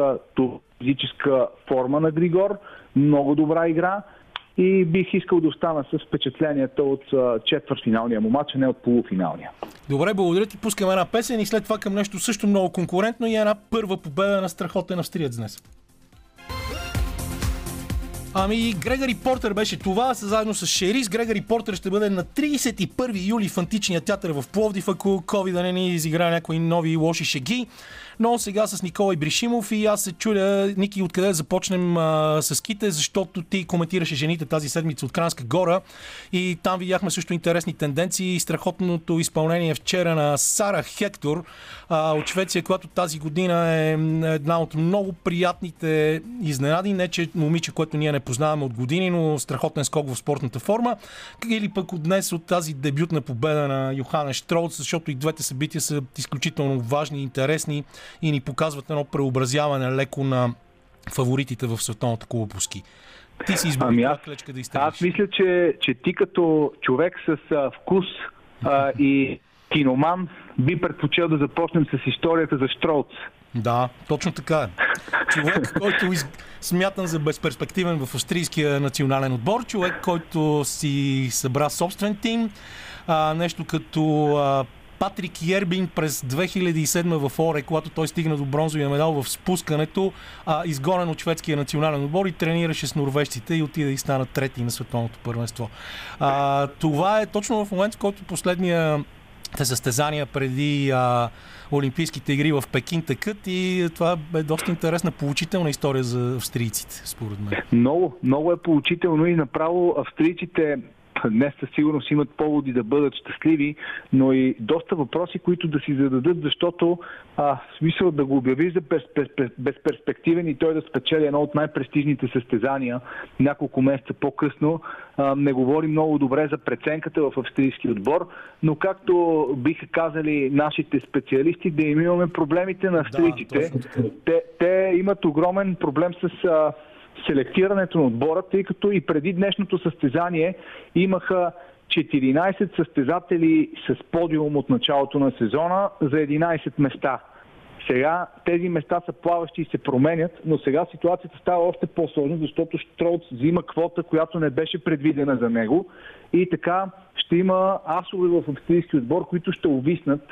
физическа форма на Григор, много добра игра и бих искал да остана с впечатленията от четвъртфиналния му матч, а не от полуфиналния. Добре, благодаря ти. Пускаме една песен и след това към нещо също много конкурентно и една първа победа на страхотен австриец днес. Ами, Грегори Портер беше това, заедно с Шерис. Грегори Портер ще бъде на 31 юли в Античния театър в Пловдив, ако COVID да не ни изигра някои нови лоши шеги. Но сега с Николай Бришимов и аз се чудя, Ники, откъде да започнем а, с ките, защото ти коментираше жените тази седмица от Кранска гора и там видяхме също интересни тенденции и страхотното изпълнение вчера на Сара Хектор а, от Швеция, която тази година е една от много приятните изненади. Не, че момиче, което ние не познаваме от години, но страхотен скок в спортната форма. Или пък от днес от тази дебютна победа на Йохана Штроуц, защото и двете събития са изключително важни и интересни и ни показват едно преобразяване леко на фаворитите в световната куба по ски. Ти си избрал ами аз, клечка да изтеглиш. Аз мисля, че, че ти като човек с а, вкус а, и киноман би предпочел да започнем с историята за Штроуц. Да, точно така е. Човек, който из... смятан за безперспективен в австрийския национален отбор, човек, който си събра собствен тим, а, нещо като а, Патрик Ербин през 2007 в Оре, когато той стигна до бронзовия медал в спускането, а, изгонен от шведския национален отбор и тренираше с норвежците и отида и стана трети на световното първенство. А, това е точно в момент, в който последния състезания преди а, Олимпийските игри в Пекин тъкът и това е доста интересна поучителна история за австрийците, според мен. Много, много е поучително и направо австрийците днес със сигурност имат поводи да бъдат щастливи, но и доста въпроси, които да си зададат, защото а, смисъл да го обяви за без, без, без, безперспективен и той да спечели едно от най-престижните състезания няколко месеца по-късно, а, не говори много добре за преценката в австрийски отбор, но както биха казали нашите специалисти, да им имаме проблемите на австрийците. Да, те, те имат огромен проблем с а, селектирането на отбора, тъй като и преди днешното състезание имаха 14 състезатели с подиум от началото на сезона за 11 места. Сега тези места са плаващи и се променят, но сега ситуацията става още по-сложна, защото Штроуц взима квота, която не беше предвидена за него и така ще има асове в австрийски отбор, които ще увиснат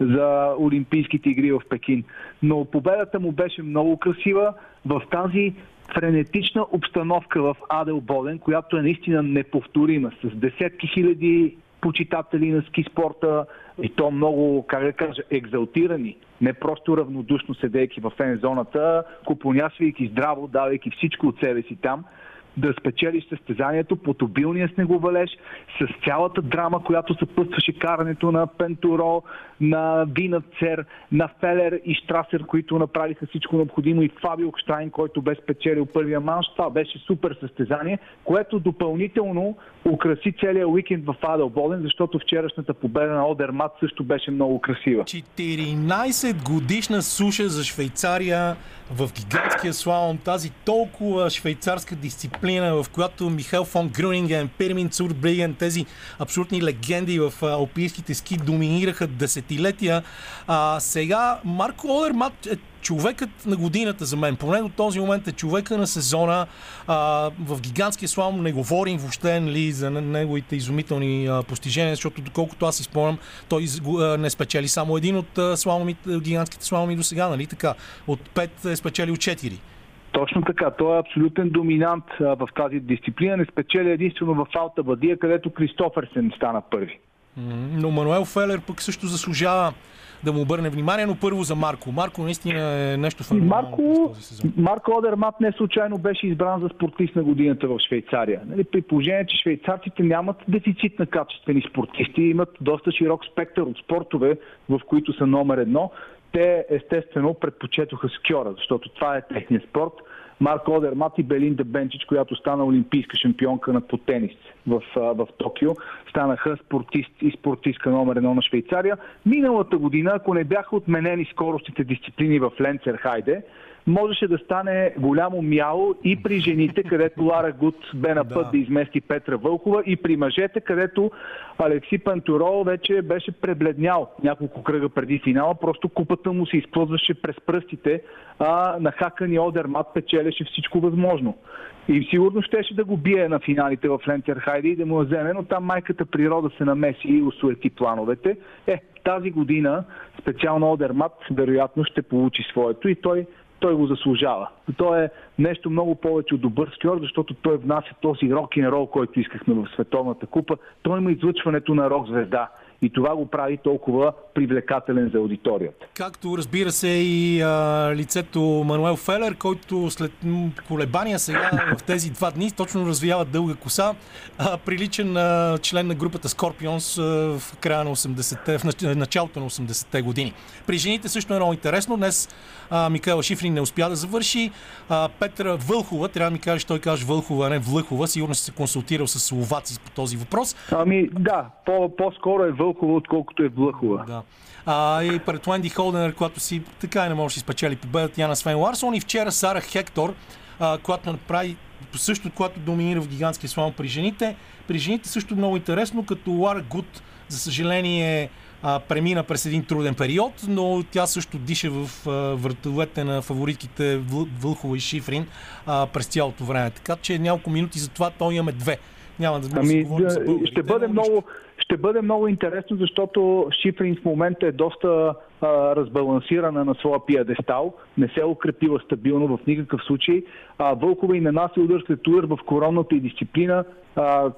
за Олимпийските игри в Пекин. Но победата му беше много красива в тази френетична обстановка в Адел Боден, която е наистина неповторима, с десетки хиляди почитатели на ски спорта и то много, как да кажа, екзалтирани, не просто равнодушно седейки в фен зоната, купонясвайки здраво, давайки всичко от себе си там – да спечелиш състезанието под обилния снеговалеж, с цялата драма, която съпътстваше карането на Пентуро, на Винацер, на Фелер и Штрасер, които направиха всичко необходимо и Фабио Кштрайн, който бе спечелил първия манш. Това беше супер състезание, което допълнително украси целия уикенд в Аделболен, защото вчерашната победа на Одермат също беше много красива. 14 годишна суша за Швейцария в гигантския слалом, тази толкова швейцарска дисциплина, в която Михаил фон Грюнинген, Пермин Цурбриген, тези абсолютни легенди в алпийските ски доминираха десетилетия. А, сега Марко Одермат е човекът на годината за мен. Поне до този момент е човека на сезона. А, в гигантския слалом не говорим въобще нали, за неговите изумителни а, постижения, защото доколкото аз изпомням, той а, не спечели само един от а, слаломи, гигантските слаломи до сега, нали така? От пет е спечелил четири. Точно така. Той е абсолютен доминант а, в тази дисциплина. Не спечели единствено в Алта Бадия, където Кристоферсен стана първи. Но Мануел Фелер пък също заслужава да му обърне внимание, но първо за Марко. Марко наистина е нещо феноменално Марко, този сезон. Марко Одермат не случайно беше избран за спортист на годината в Швейцария. Нали, при положение, че швейцарците нямат дефицит на качествени спортисти, имат доста широк спектър от спортове, в които са номер едно. Те естествено предпочетоха скьора, защото това е техният спорт – Марко Одермат и Белинда Бенчич, която стана олимпийска шампионка на по тенис в, в Токио, станаха спортист и спортистка номер едно на Швейцария. Миналата година, ако не бяха отменени скоростите дисциплини в Ленцерхайде, можеше да стане голямо мяло и при жените, където Лара Гуд бе на път да. да измести Петра Вълкова и при мъжете, където Алекси Пантурол вече беше пребледнял няколко кръга преди финала. Просто купата му се изплъзваше през пръстите, а на Хакани Одермат печелеше всичко възможно. И сигурно щеше да го бие на финалите в Лентерхайде и да му вземе, но там майката природа се намеси и усуети плановете. Е, тази година специално Одермат вероятно ще получи своето и той той го заслужава. Той е нещо много повече от добър скьор, защото той внася този рок н рол, който искахме в Световната купа. Той има излъчването на рок звезда. И това го прави толкова привлекателен за аудиторията. Както разбира се и а, лицето Мануел Фелер, който след колебания сега в тези два дни точно развиява дълга коса, а, приличен на член на групата Scorpions а, в края на 80-те, в началото на 80-те години. При жените също е много интересно. Днес а, Микаела Шифрин не успя да завърши. А, Петра Вълхова, трябва да ми кажеш, той каже Вълхова, а не Влъхова. Сигурно си се консултирал с словаци по този въпрос. Ами да, по- по-скоро е Вълхова, отколкото е Влъхова. Да. А, и пред Уенди Холденер, когато си така и не може да си спечели победата Яна Свен Ларсон. И вчера Сара Хектор, а, която направи също, когато доминира в гигантския слам при жените. При жените също много интересно, като Лара Гуд, за съжаление, а, премина през един труден период, но тя също диша в а, въртовете на фаворитките Вълхова и Шифрин а, през цялото време. Така че няколко минути за това, то имаме две. Няма да ами, да, ще бъде много, ще бъде много интересно, защото Шифрин в момента е доста а, разбалансирана на своя пиадестал, не се е укрепила стабилно в никакъв случай. А, Вълкова и нанася удар след удар в коронната и дисциплина. А,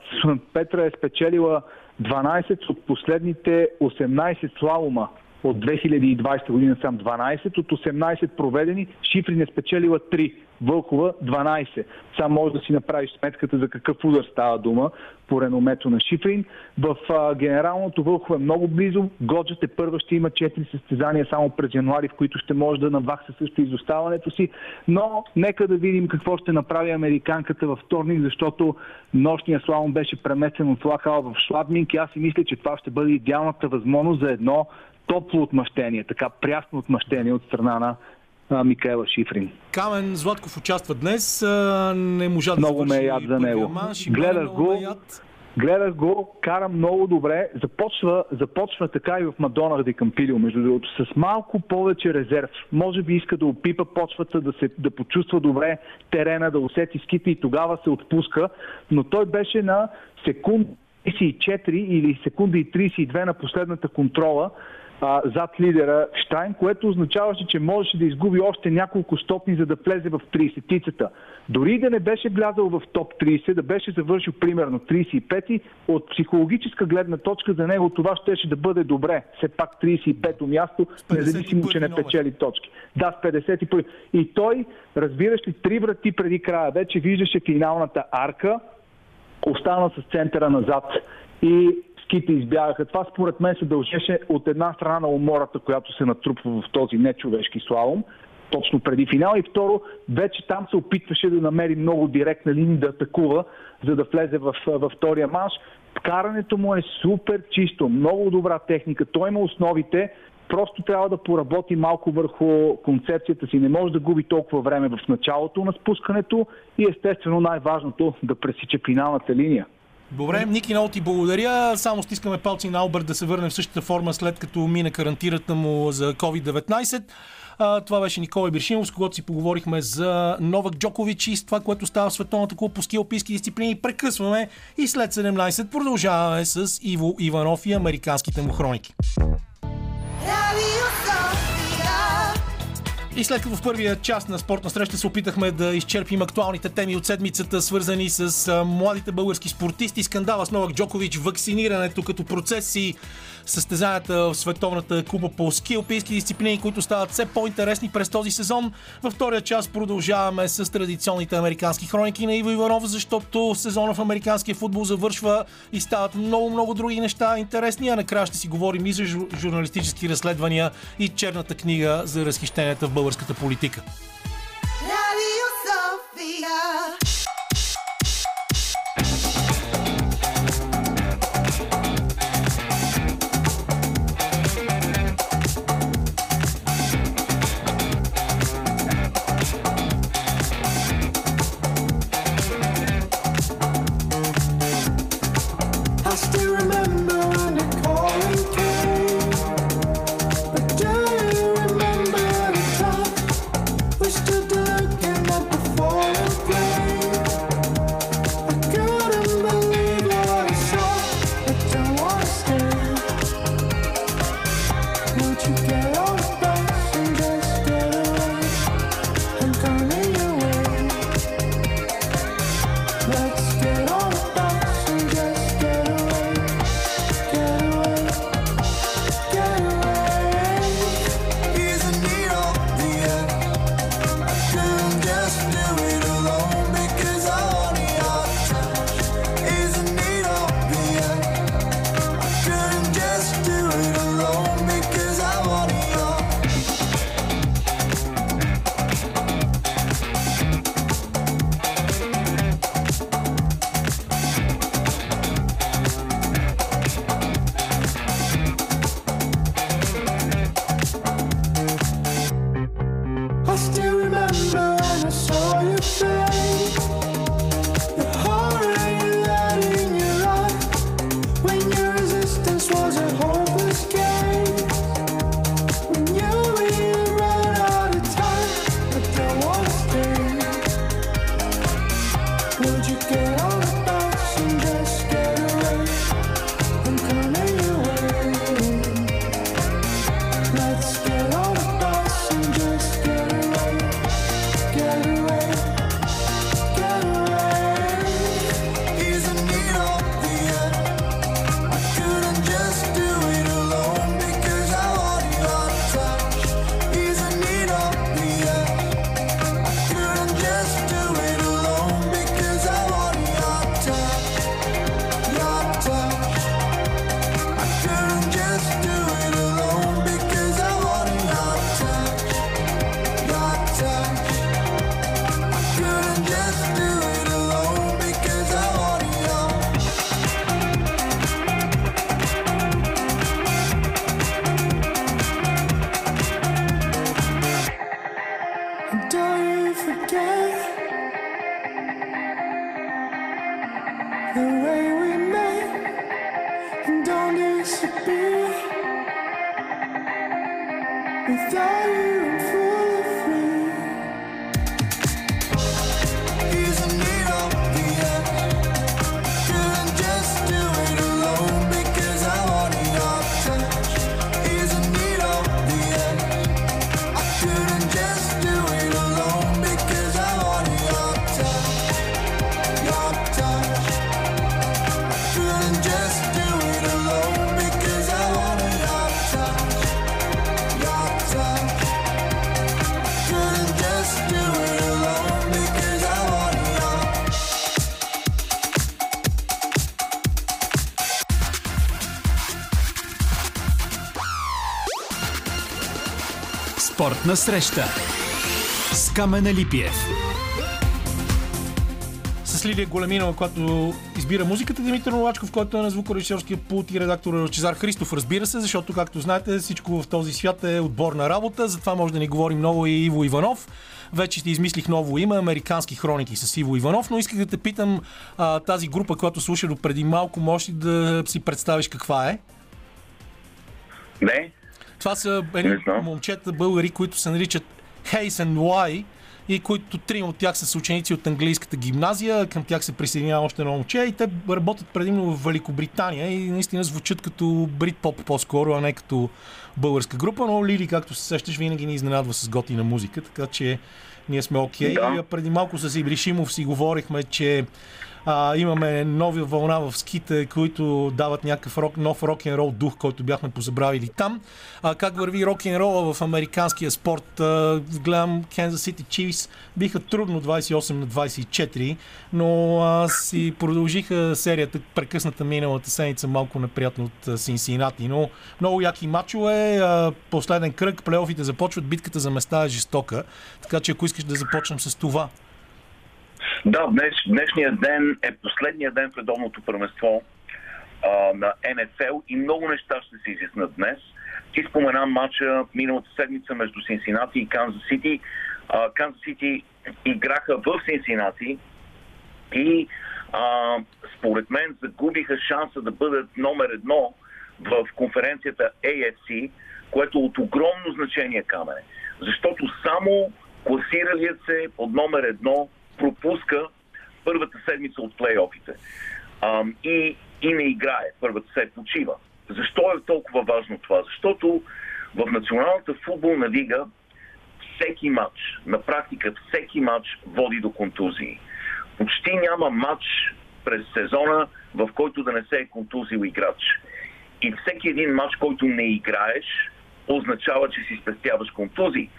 Петра е спечелила 12 от последните 18 слалома от 2020 година сам 12, от 18 проведени, Шифри не спечелила 3. Вълкова 12. Сам може да си направиш сметката за какъв удар става дума по реномето на Шифрин. В а, генералното Вълкова е много близо. Годжът е първа ще има 4 състезания само през януари, в които ще може да навакса също изоставането си. Но нека да видим какво ще направи американката във вторник, защото нощния славон беше преместен от Лахал в Шладминг и аз си мисля, че това ще бъде идеалната възможност за едно топло отмъщение, така прясно отмъщение от страна на Микаела Шифрин. Камен Златков участва днес. Не можа да Много ме е яд за него. Гледах го. Гледах го, кара много добре. Започва, започва така и в Мадонах Ди Кампилио, между другото, с малко повече резерв. Може би иска да опипа почвата, да, се, да почувства добре терена, да усети ските и тогава се отпуска. Но той беше на секунд 34 или секунда и 32 на последната контрола а, зад лидера Штайн, което означаваше, че можеше да изгуби още няколко стопни, за да влезе в 30-тицата. Дори да не беше влязал в топ 30, да беше завършил примерно 35-ти, от психологическа гледна точка за него това щеше да бъде добре. Все пак 35-то място, независимо, че не печели точки. Да, с 51. И той, разбираш ли, три врати преди края, вече виждаше финалната арка, остана с центъра назад. И ските избягаха. Това според мен се дължеше от една страна на умората, която се натрупва в този нечовешки слалом, точно преди финал и второ, вече там се опитваше да намери много директна линия да атакува, за да влезе в, във втория манш. Карането му е супер чисто, много добра техника, той има основите, просто трябва да поработи малко върху концепцията си. Не може да губи толкова време в началото на спускането и естествено най-важното да пресича финалната линия. Добре, Ники, много ти благодаря. Само стискаме палци на Алберт да се върне в същата форма, след като мине карантирата му за COVID-19. това беше Николай Биршинов, с когото си поговорихме за Новак Джокович и с това, което става в Световната клуб по ски алпийски дисциплини. Прекъсваме и след 17 продължаваме с Иво Иванов и американските му хроники. И след като в първия част на спортна среща се опитахме да изчерпим актуалните теми от седмицата, свързани с младите български спортисти, скандала с Новак Джокович, вакцинирането като процеси, състезанията в Световната куба по ски алпийски дисциплини, които стават все по-интересни през този сезон. Във втория част продължаваме с традиционните американски хроники на Иво Иванов, защото сезона в американския футбол завършва и стават много-много други неща интересни, а накрая ще си говорим и за жу- журналистически разследвания и черната книга за разхищенията в българската политика. Radio Sofia. Спортна среща с Камена Липиев. С Лилия Големинова, която избира музиката, Димитър Новачков, който е на звукорежисьорския пулт и редактор Лъчезар Христов. Разбира се, защото, както знаете, всичко в този свят е отборна работа, затова може да ни говори много и Иво Иванов. Вече ти измислих ново име, Американски хроники с Иво Иванов, но исках да те питам а, тази група, която слуша до преди малко, можеш ли да си представиш каква е? Не, Това са едни момчета българи, които се наричат Hayes and Why и които трима от тях са ученици от английската гимназия, към тях се присъединява още едно момче и те работят предимно в Великобритания и наистина звучат като брит-поп по-скоро, а не като българска група, но Лили, както се сещаш, винаги ни изненадва с готина музика, така че ние сме окей. Да. Okay. Преди малко с Ибришимов си говорихме, че а, имаме нови вълна в ските, които дават някакъв рок, нов рок-н-рол дух, който бяхме позабравили там. А, как върви рок-н-рола в американския спорт? А, гледам Kansas City Chiefs биха трудно 28 на 24, но а, си продължиха серията, прекъсната миналата седмица, малко неприятно от Синсинати. Но много яки матчове, а, последен кръг, плейофите започват, битката за места е жестока. Така че ако искаш да започнем с това. Да, днес, днешният ден е последния ден в редовното първенство а, на НФЛ и много неща ще се изяснат днес. Ти спомена матча миналата седмица между Синсинати и Канзас Сити. Канзас Сити играха в Синсинати и а, според мен загубиха шанса да бъдат номер едно в конференцията AFC, което е от огромно значение камене. Защото само класиралият се от номер едно пропуска първата седмица от плейофите ам, и, и не играе. Първата се почива. Защо е толкова важно това? Защото в Националната футболна лига всеки матч, на практика всеки матч води до контузии. Почти няма матч през сезона, в който да не се е контузил играч. И всеки един матч, който не играеш, означава, че си спестяваш контузии.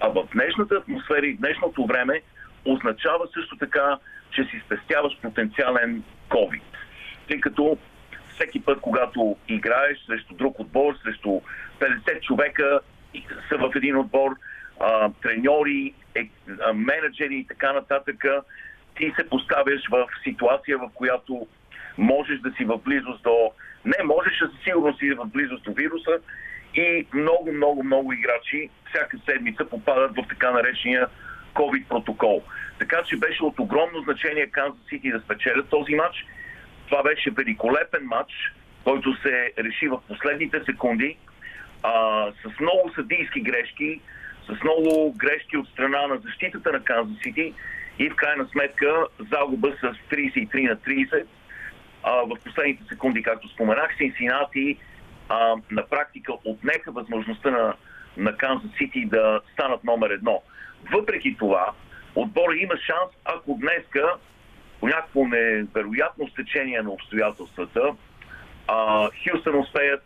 А в днешната атмосфера и в днешното време означава също така, че си спестяваш потенциален COVID. Тъй като всеки път, когато играеш срещу друг отбор, срещу 50 човека са в един отбор, а, треньори, е, а, менеджери и така нататък, ти се поставяш в ситуация, в която можеш да си в близост до... Не, можеш да си сигурно си в близост до вируса и много, много, много играчи всяка седмица попадат в така наречения COVID протокол. Така че беше от огромно значение Канзас Сити да спечелят този матч. Това беше великолепен матч, който се реши в последните секунди а, с много съдийски грешки, с много грешки от страна на защитата на Канзас Сити и в крайна сметка загуба с 33 на 30. А, в последните секунди, както споменах, Синсинати а, на практика отнеха възможността на, на Канзас Сити да станат номер едно. Въпреки това, отбора има шанс, ако днеска по някакво невероятно стечение на обстоятелствата, а, Хюстън успеят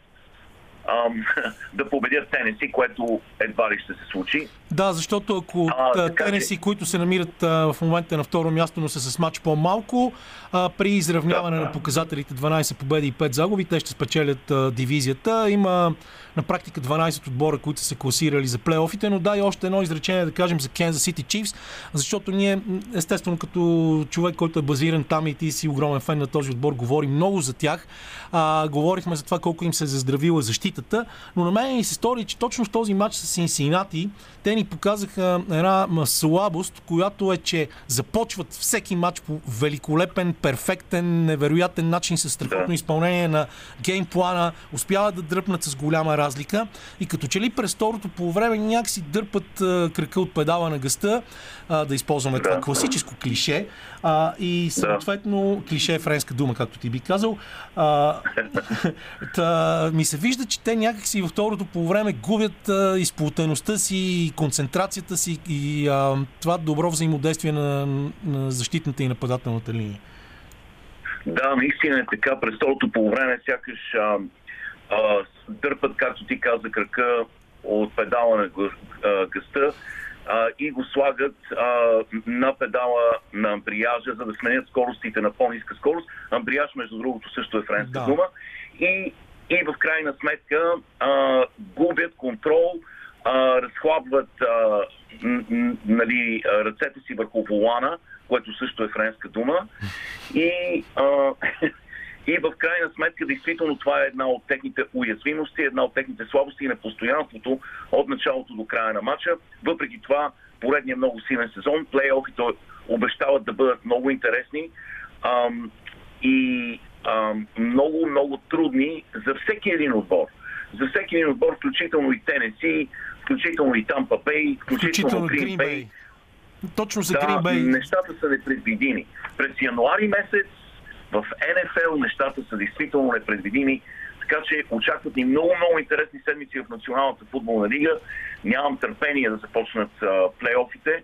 ам, да победят Тенеси, което едва ли ще се случи. Да, защото ако А, така че- Тенеси, които се намират а, в момента на второ място, но са с матч по-малко, а, при изравняване Да. на показателите 12 победи и 5 загуби, те ще спечелят а, дивизията. Има на практика 12 отбора, които са се класирали за плейофите, но да и още едно изречение да кажем за Kansas City Chiefs, защото ние, естествено, като човек, който е базиран там и ти си огромен фен на този отбор, говорим много за тях. А, говорихме за това колко им се е заздравила защитата, но на мен ми се стори, че точно в този матч с Синсинати те ни показаха една слабост, която е, че започват всеки матч по великолепен, перфектен, невероятен начин с страхотно изпълнение на геймплана, успяват да дръпнат с голяма разлика и като че ли през второто по време някакси дърпат а, крака от педала на гъста, а, да използваме това Да. класическо клише а, и съответно клише е френска дума, както ти би казал. А, та, ми се вижда, че те някакси във второто по време губят а, изплутеността си, концентрацията си и а, това добро взаимодействие на, на защитната и нападателната линия. Да, наистина е така. През второто по време сякаш а, а, дърпат, както ти каза, крака от педала на гъста а, и го слагат а, на педала на амбрияжа, за да сменят скоростите на по-ниска скорост. Амбрияж, между другото, също е френска Да. дума. И, и в крайна сметка а, губят контрол, а, разхлабват а, нали, ръцете си върху волана, което също е френска дума. И, а, и в крайна сметка, действително, това е една от техните уязвимости, една от техните слабости и непостоянството от началото до края на матча. Въпреки това, поредният много силен сезон, плейофите обещават да бъдат много интересни ам, и много, много трудни за всеки един отбор. За всеки един отбор, включително и Тенеси, включително и Тампа Бей, включително, Грин Бей. Точно за да, Green Bay. нещата са непредвидими. През януари месец в НФЛ нещата са действително непредвидими, така че очакват ни много, много интересни седмици в Националната футболна лига. Нямам търпение да започнат а, плейофите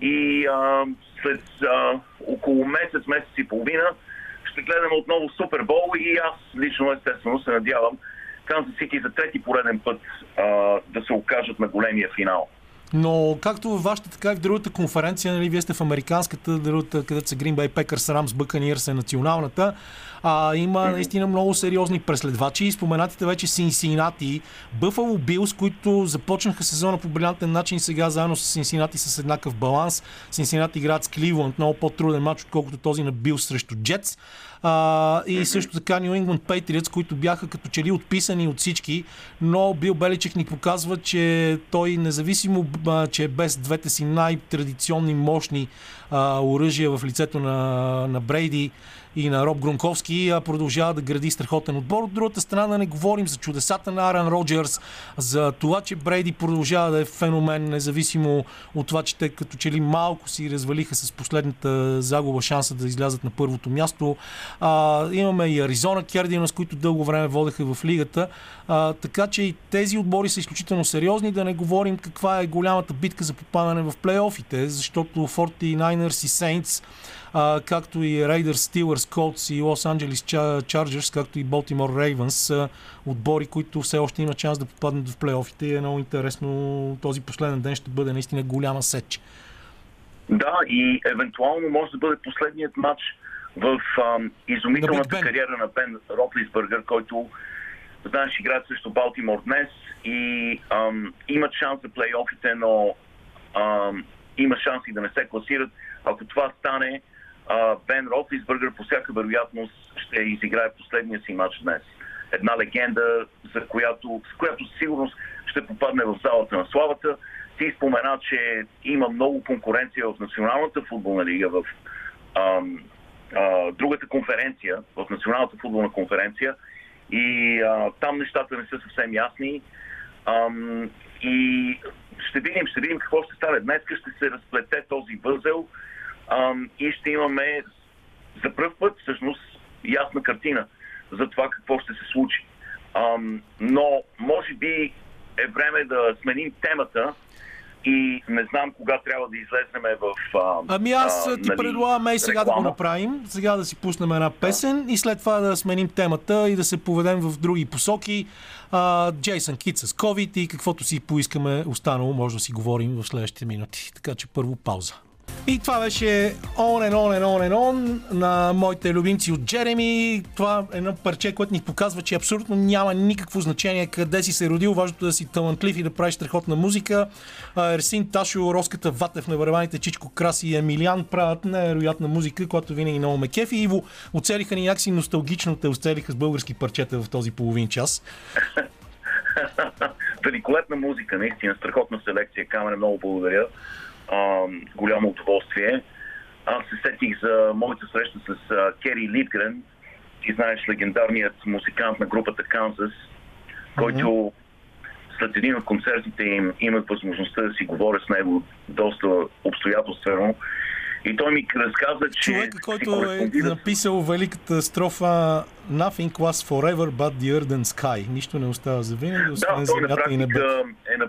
и а, след а, около месец, месец и половина ще гледаме отново Супербол и аз лично естествено се надявам Канзас Сити за трети пореден път а, да се окажат на големия финал. Но както във вашата, така и в другата конференция, нали, вие сте в американската, другата, където са Green Bay Packers, Rams, Buccaneers е националната, а, има наистина много сериозни преследвачи. Споменатите вече Синсинати, Buffalo Bills, които започнаха сезона по брилянтен начин, сега заедно с Синсинати с еднакъв баланс. Синсинати играят с Кливланд, много по-труден матч, отколкото този на Билс срещу Джетс. А, и също така New England Patriots, които бяха като че ли отписани от всички, но Бил Беличек ни показва, че той независимо, а, че е без двете си най-традиционни мощни оръжия в лицето на, на Брейди и на Роб Грунковски продължава да гради страхотен отбор. От другата страна да не говорим за чудесата на Аран Роджерс, за това, че Брейди продължава да е феномен, независимо от това, че те като че ли малко си развалиха с последната загуба шанса да излязат на първото място. А, имаме и Аризона Кердина, с които дълго време водеха в лигата. А, така че и тези отбори са изключително сериозни. Да не говорим каква е голямата битка за попадане в плейофите, защото 49ers и Saints а, както и Raiders, Steelers, Colts и Los Angeles Chargers, както и Baltimore Ravens отбори, които все още имат шанс да попаднат в плейофите и е много интересно. Този последен ден ще бъде наистина голяма сеч. Да, и евентуално може да бъде последният матч в ам, изумителната Бен. кариера на Бен Ротлисбъргър, който знаеш, играят срещу Балтимор днес и ам, имат шанс за плейофите, но ам, има шанс и да не се класират. Ако това стане, Бен Ротлисбъргър по всяка вероятност ще изиграе последния си матч днес. Една легенда, за която, с която сигурност ще попадне в залата на славата. Ти спомена, че има много конкуренция в Националната футболна лига, в ам, а, другата конференция, в Националната футболна конференция. И а, там нещата не са съвсем ясни. Ам, и ще видим, ще видим какво ще стане. Днес ще се разплете този възел и ще имаме за първ път всъщност ясна картина за това какво ще се случи. Но може би е време да сменим темата и не знам кога трябва да излезнем в... А, Ами аз а, ти нали, предлагам и сега да го реклама. направим. Сега да си пуснем една песен и след това да сменим темата и да се поведем в други посоки. Джейсън Кит с COVID и каквото си поискаме останало, може да си говорим в следващите минути. Така че първо пауза. И това беше On and On and On and On на моите любимци от Джереми. Това е едно парче, което ни показва, че абсолютно няма никакво значение къде си се родил. Важното е да си талантлив и да правиш страхотна музика. Ерсин Ташо, Роската Ватев на барабаните, Чичко Краси и Емилиан правят невероятна музика, която винаги много ме кефи. Иво, оцелиха ни някакси носталгично, те оцелиха с български парчета в този половин час. Великолепна музика, наистина, страхотна селекция. Камера, много благодаря. А, голямо удоволствие. Аз се сетих за моята среща с а, Кери Литгрен. Ти знаеш легендарният музикант на групата Канзас, който след един от концертите им имах възможността да си говоря с него доста обстоятелствено. И той ми разказа, че... Човека, си който е написал великата строфа Nothing lasts forever but the earth and sky. Нищо не остава за винаги, Да, освен на земята и небето. е на...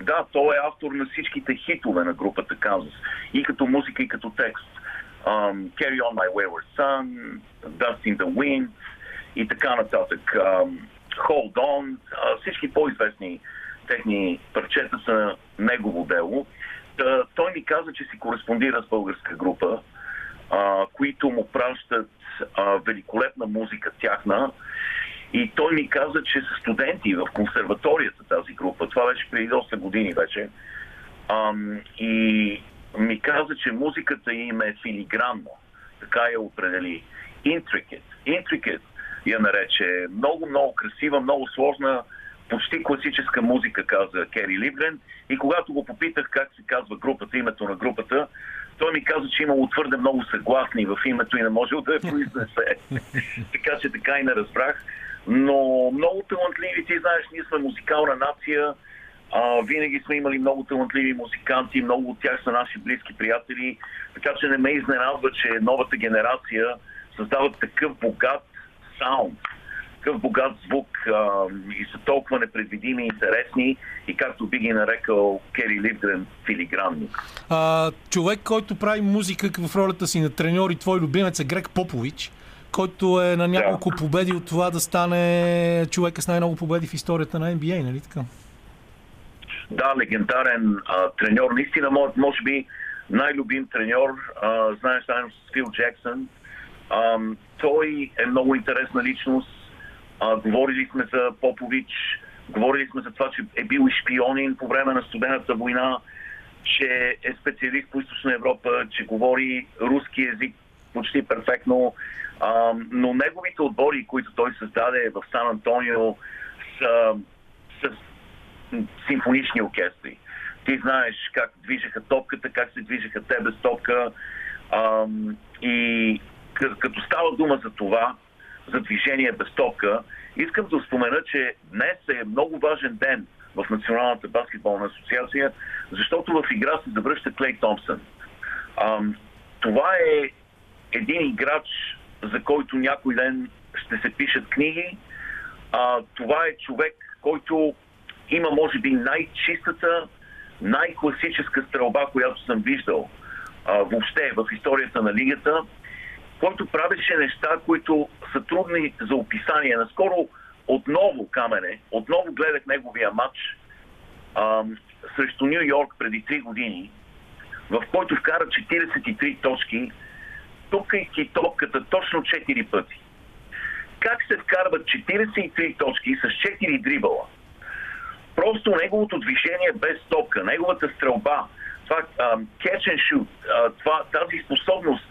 Да, той е автор на всичките хитове на групата Kansas. И като музика, и като текст. Um, Carry on my wayward son, Dust in the wind и така нататък. Um, Hold on. Uh, всички по-известни техни парчета са негово дело. Та, той ми каза, че си кореспондира с българска група, а, които му пращат а, великолепна музика тяхна. И той ми каза, че са студенти в консерваторията тази група. Това беше преди 8 години вече. Ам, и ми каза, че музиката им е филигранна. Така я определи. Intricate. Intricate я нарече. Много, много красива, много сложна, почти класическа музика, каза Кери Ливлен. И когато го попитах как се казва групата, името на групата, той ми каза, че имало твърде много съгласни в името и не можел да я произнесе. така че така и не разбрах. Но много талантливи, ти знаеш, ние сме музикална нация. А, винаги сме имали много талантливи музиканти, много от тях са наши близки приятели, така че не ме изненадва, че новата генерация създава такъв богат саунд, такъв богат звук а, и са толкова непредвидими и интересни и както би ги нарекал Кери Ливгрен филигранни. А, човек, който прави музика в ролята си на треньор и твой любимец е Грег Попович, който е на няколко победи от това да стане човека с най-много победи в историята на NBA, нали така? Да, легендарен а, треньор. Наистина, може, може би най-любим треньор. А, знаеш, заедно с Фил Джексън. А, той е много интересна личност. А, говорили сме за Попович. Говорили сме за това, че е бил и шпионин по време на студената война, че е специалист по Източна Европа, че говори руски язик почти перфектно. А, но неговите отбори, които той създаде в Сан Антонио, са, са симфонични оркестри. Ти знаеш как движеха топката, как се движеха те без топка. Ам, и като става дума за това, за движение без топка, искам да спомена, че днес е много важен ден в Националната баскетболна асоциация, защото в игра се завръща Клей Томпсън. Ам, това е един играч, за който някой ден ще се пишат книги. А, това е човек, който има, може би, най-чистата, най-класическа стрелба, която съм виждал а, въобще в историята на лигата, който правеше неща, които са трудни за описание. Наскоро отново Камене, отново гледах неговия матч а, срещу Нью Йорк преди 3 години, в който вкара 43 точки, тупкайки топката точно 4 пъти. Как се вкарват 43 точки с 4 дрибъла? Просто неговото движение без топка, неговата стрелба, това um, catch and shoot, това, тази способност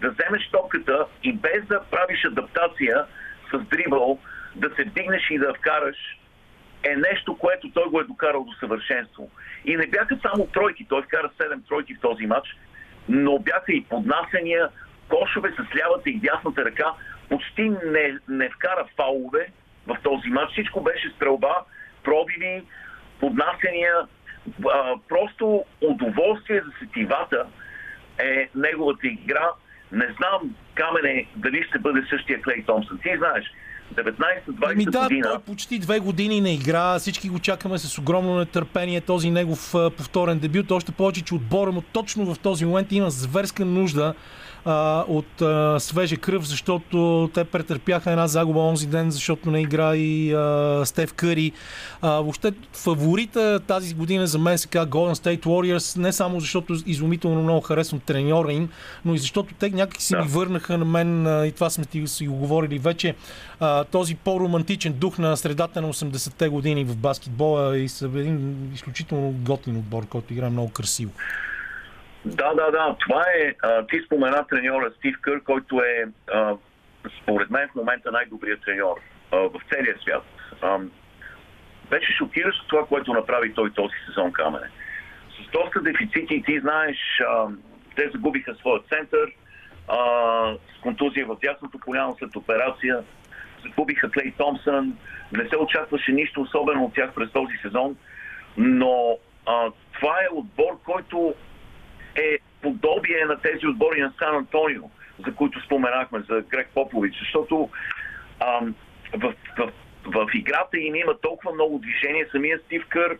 да вземеш топката и без да правиш адаптация с дрибъл, да се вдигнеш и да вкараш, е нещо, което той го е докарал до съвършенство. И не бяха само тройки, той вкара 7 тройки в този матч, но бяха и поднасения, кошове с лявата и дясната ръка, почти не, не вкара фаулове в този матч. Всичко беше стрелба, пробиви, поднасения, а, просто удоволствие за сетивата е неговата игра. Не знам, Камене, дали ще бъде същия Клей Томпсън. Ти знаеш, 19-20 Ами да, година. той почти две години не игра. Всички го чакаме с огромно нетърпение този негов повторен дебют. Още повече, че отбора му точно в този момент има зверска нужда а, от а, свежа кръв, защото те претърпяха една загуба онзи ден, защото не игра и а, Стев Къри. А, въобще фаворита тази година за мен се казва Golden State Warriors, не само защото изумително много харесвам треньора им, но и защото те някак си Да. ми върнаха на мен а, и това сме ти си го говорили вече, а, този по-романтичен дух на средата на 80-те години в баскетбола и са един изключително готин отбор, който играе много красиво. Да, да, да. Това е. А, ти спомена треньора Стив Кър, който е, а, според мен, в момента най-добрият треньор в целия свят. А, беше шокиращо това, което направи той този сезон Камене. С доста дефицити, ти знаеш, а, те загубиха своя център, а, с контузия в дясното коляно след операция, загубиха Клей Томпсън, не се очакваше нищо особено от тях през този сезон, но а, това е отбор, който е подобие на тези отбори на Сан Антонио, за които споменахме, за Грег Попович, защото ам, в, в, в играта им има толкова много движение. Самия Стив Кър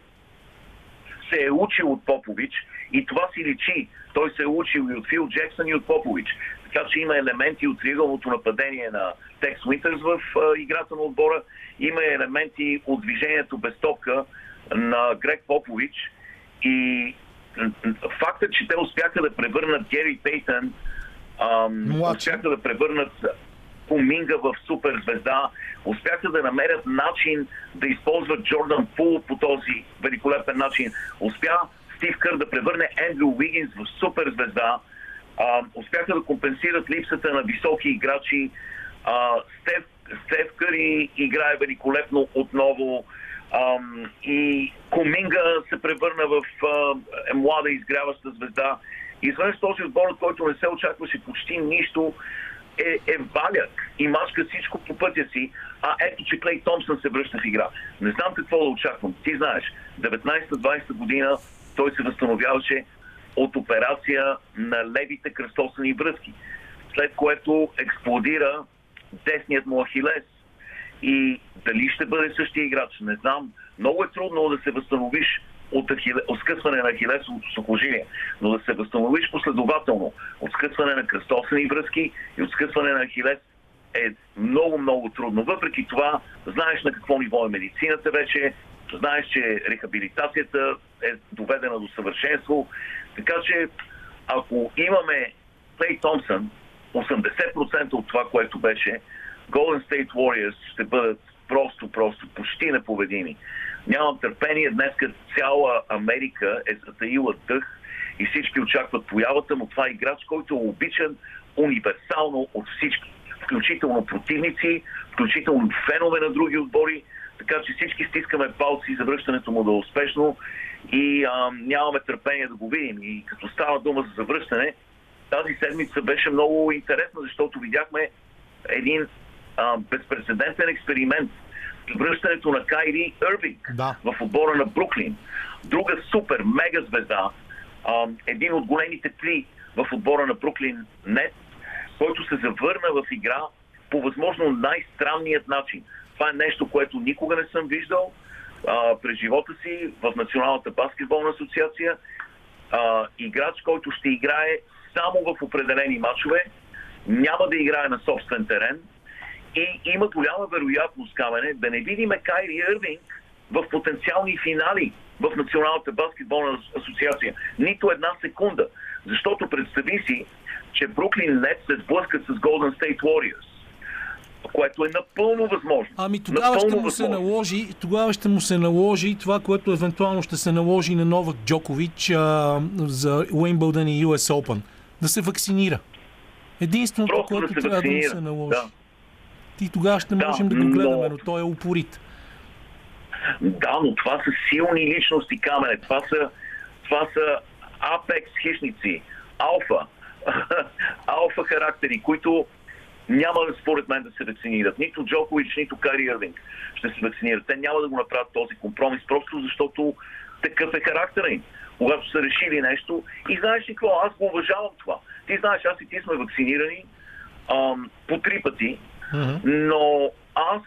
се е учил от Попович и това си личи. Той се е учил и от Фил Джексън и от Попович. Така че има елементи от триъгълното нападение на Текс Уинтърс в а, играта на отбора. Има елементи от движението без топка на Грег Попович. И фактът, че те успяха да превърнат Гери Младши. успяха да превърнат Куминга в суперзвезда, успяха да намерят начин да използват Джордан Пул по този великолепен начин. Успя Стив Кър да превърне Ендрю Уигинс в суперзвезда. А, успяха да компенсират липсата на високи играчи. А, Стев Къри играе великолепно отново. Ам, и Коминга се превърна в а, е млада изгряваща звезда. Изведнъж този отбор, от който не се очакваше почти нищо, е, е валяк и мачка всичко по пътя си, а ето, че Клей Томсън се връща в игра. Не знам какво да очаквам. Ти знаеш, 19-20 година той се възстановяваше от операция на левите кръстосани връзки, след което експлодира десният му ахилес. И дали ще бъде същия играч, не знам. Много е трудно да се възстановиш от, ахиле, скъсване на ахилесовото сухожилие, но да се възстановиш последователно от скъсване на кръстосани връзки и от скъсване на ахилес е много, много трудно. Въпреки това, знаеш на какво ниво е медицината вече, знаеш, че рехабилитацията е доведена до съвършенство. Така че, ако имаме Клей Томсън, 80% от това, което беше, Golden State Warriors ще бъдат просто, просто почти непобедими. Нямам търпение. Днес цяла Америка е затаила дъх и всички очакват появата му. Това е играч, който е обичан универсално от всички. Включително противници, включително фенове на други отбори. Така че всички стискаме палци за връщането му да е успешно и а, нямаме търпение да го видим. И като става дума за завръщане, тази седмица беше много интересна, защото видяхме един а, безпредседентен експеримент. Връщането на Кайри Ирвинг Да. в отбора на Бруклин. Друга супер, мега звезда. А, един от големите три в отбора на Бруклин Нет, който се завърна в игра по възможно най-странният начин. Това е нещо, което никога не съм виждал а, през живота си в Националната баскетболна асоциация. А, играч, който ще играе само в определени матчове, няма да играе на собствен терен и има голяма вероятност, Камене, да не видим Кайри Ирвинг в потенциални финали в Националната баскетболна асоциация. Нито една секунда. Защото представи си, че Бруклин Нет се сблъскат с Golden State Warriors, което е напълно възможно. Ами тогава Напълно ще му се възможно. наложи, тогава ще му се наложи това, което евентуално ще се наложи на Новак Джокович а, за Уеймбълдън и US Open. Да се вакцинира. Единственото, Просто да което се трябва да му вакцинира. се наложи. Да. И тогава ще Да, можем да го но- гледаме, но той е упорит. Да, но това са силни личности, камене. Това са, това са апекс хищници, алфа, алфа характери, които няма според мен да се вакцинират. Нито Джокович, нито Кари Ирвинг ще се вакцинират. Те няма да го направят този компромис, просто защото такъв е характера им. Когато са решили нещо и знаеш ли какво, аз го уважавам това. Ти знаеш, аз и ти сме вакцинирани ам, по три пъти, но аз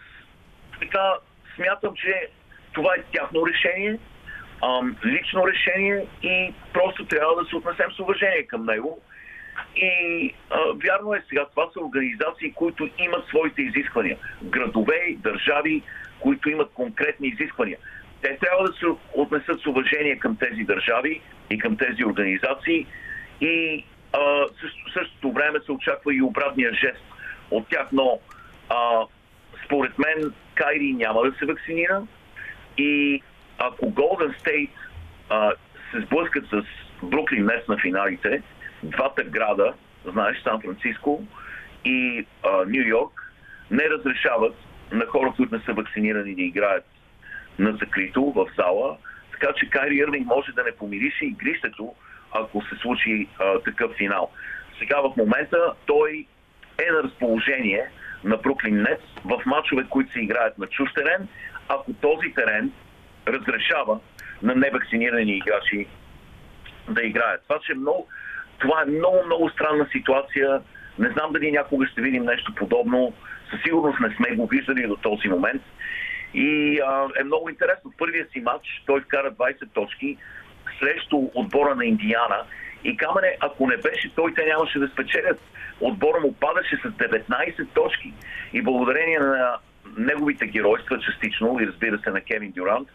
така смятам, че това е тяхно решение, ам, лично решение и просто трябва да се отнесем с уважение към него. И а, вярно е сега, това са организации, които имат своите изисквания. Градове, държави, които имат конкретни изисквания. Те трябва да се отнесат с уважение към тези държави и към тези организации и а, също, същото време се очаква и обратния жест от тях, но а, според мен Кайри няма да се вакцинира и ако State а, се сблъскат с Бруклин днес на финалите, двата града, знаеш, Сан Франциско и Нью Йорк, не разрешават на хора, които не са вакцинирани да играят на закрито в зала, така че Кайри Ирвинг може да не помирише игрището, ако се случи а, такъв финал. Сега в момента той е на разположение на Бруклин Нетс в мачове, които се играят на чуж терен, ако този терен разрешава на невакцинирани играчи да играят. Това, че е много, това е много, много странна ситуация. Не знам дали някога ще видим нещо подобно. Със сигурност не сме го виждали до този момент. И а, е много интересно. Първия си матч той вкара 20 точки срещу отбора на Индиана. И Камене, ако не беше той, те нямаше да спечелят. Отбора му падаше с 19 точки. И благодарение на неговите геройства, частично, и разбира се на Кевин Дюрант,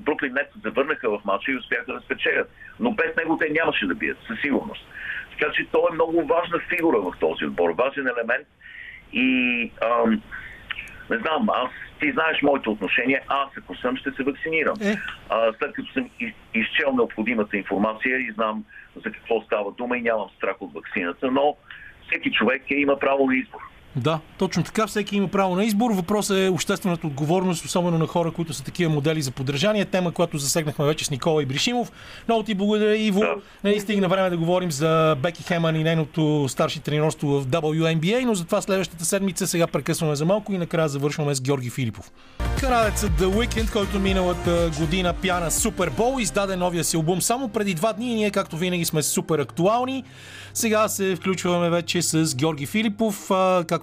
Бруклин Нетс се завърнаха в матча и успяха да спечелят. Но без него те нямаше да бият, със сигурност. Така че той е много важна фигура в този отбор, важен елемент. И ам, не знам, аз ти знаеш моето отношение, аз ако съм, ще се вакцинирам. Е. А, след като съм из, изчел необходимата информация и знам за какво става дума и нямам страх от вакцината, но всеки човек е, има право на избор. Да, точно така. Всеки има право на избор. Въпросът е обществената отговорност, особено на хора, които са такива модели за поддържание. Тема, която засегнахме вече с Никола Ибришимов. Много ти благодаря, Иво. Да. Нали, стигна време да говорим за Беки Хеман и нейното старши тренерство в WNBA, но затова следващата седмица сега прекъсваме за малко и накрая завършваме с Георги Филипов. Канадецът The Weeknd, който миналата година пя на Супербол, издаде новия си албум само преди два дни и ние, както винаги, сме супер актуални. Сега се включваме вече с Георги Филипов,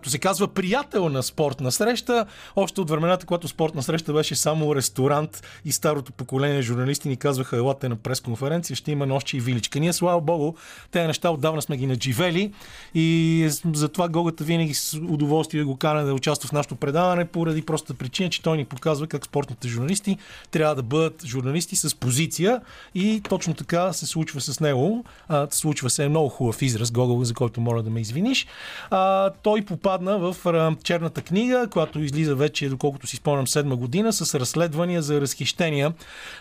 както се казва, приятел на спортна среща. Още от времената, когато спортна среща беше само ресторант и старото поколение журналисти ни казваха, елате на пресконференция, ще има нощи и виличка. Ние, слава богу, тези неща отдавна сме ги надживели и затова Гогата винаги с удоволствие го кана да участва в нашото предаване, поради простата причина, че той ни показва как спортните журналисти трябва да бъдат журналисти с позиция и точно така се случва с него. А, случва се е много хубав израз, Гогол, за който моля да ме извиниш. А, той попадна в черната книга, която излиза вече, доколкото си спомням, седма година, с разследвания за разхищения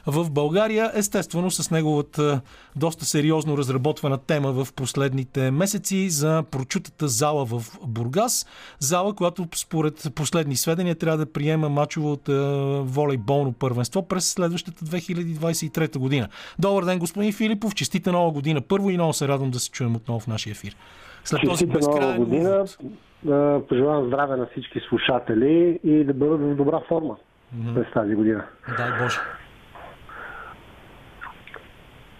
в България. Естествено, с неговата доста сериозно разработвана тема в последните месеци за прочутата зала в Бургас. Зала, която според последни сведения трябва да приема мачове от волейболно първенство през следващата 2023 година. Добър ден, господин Филипов. Честита нова година първо и много се радвам да се чуем отново в нашия ефир. След този безкрайен година. Да Пожелавам здраве на всички слушатели и да бъдат в добра форма през тази година. Дай Боже.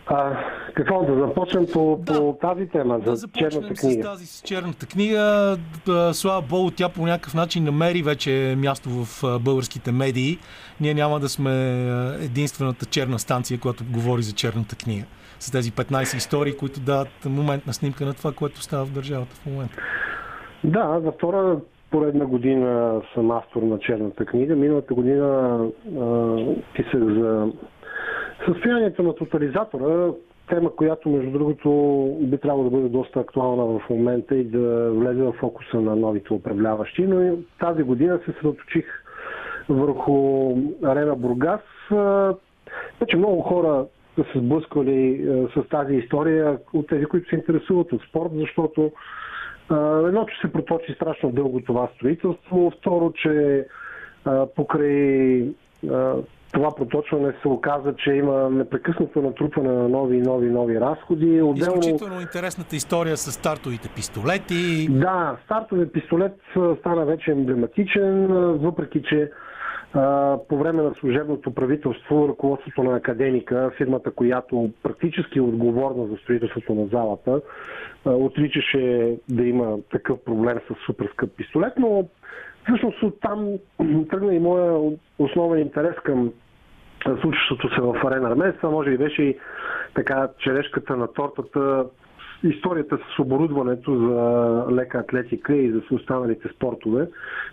А, какво да започнем по, Да. по тази тема Да за започнем черната с книга? тази с черната книга. Да, Слава Богу, тя по някакъв начин намери вече място в българските медии. Ние няма да сме единствената черна станция, която говори за черната книга. С тези 15 истории, които дават моментна снимка на това, което става в държавата в момента. Да, за втора поредна година съм автор на черната книга. Миналата година а, писах за състоянието на тотализатора, тема, която между другото би трябвало да бъде доста актуална в момента и да влезе в фокуса на новите управляващи. Но тази година се съсредоточих върху арена Бургас. Вече много хора са се сблъсквали с тази история от тези, които се интересуват от спорт, защото едно, че се проточи страшно дълго това строителство, второ, че покрай това проточване се оказа, че има непрекъснато натрупване на нови и нови нови разходи. Отделно, Изключително интересната история с стартовите пистолети. да, стартовия пистолет стана вече емблематичен, въпреки че по време на служебното правителство ръководството на академика, фирмата, която практически е отговорна за строителството на залата, отричаше да има такъв проблем с супер скъп пистолет, но всъщност оттам тръгна и моя основен интерес към случващото се в Арена Армеец. Може би беше и така черешката на тортата историята с оборудването за лека атлетика и за останалите спортове,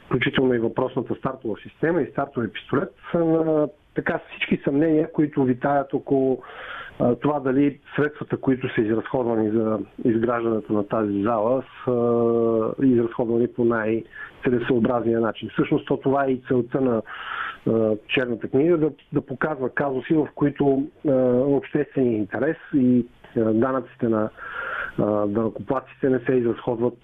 включително и въпросната стартова система и стартовия пистолет, са на така всички съмнения, които витаят около това дали средствата, които са изразходвани за изграждането на тази зала, са изразходвани по най-целесообразния начин. Всъщност то това е и целта на черната книга, да, да показва казуси, в които обществения интерес и а, данъците на данъкоплатците не се изразходват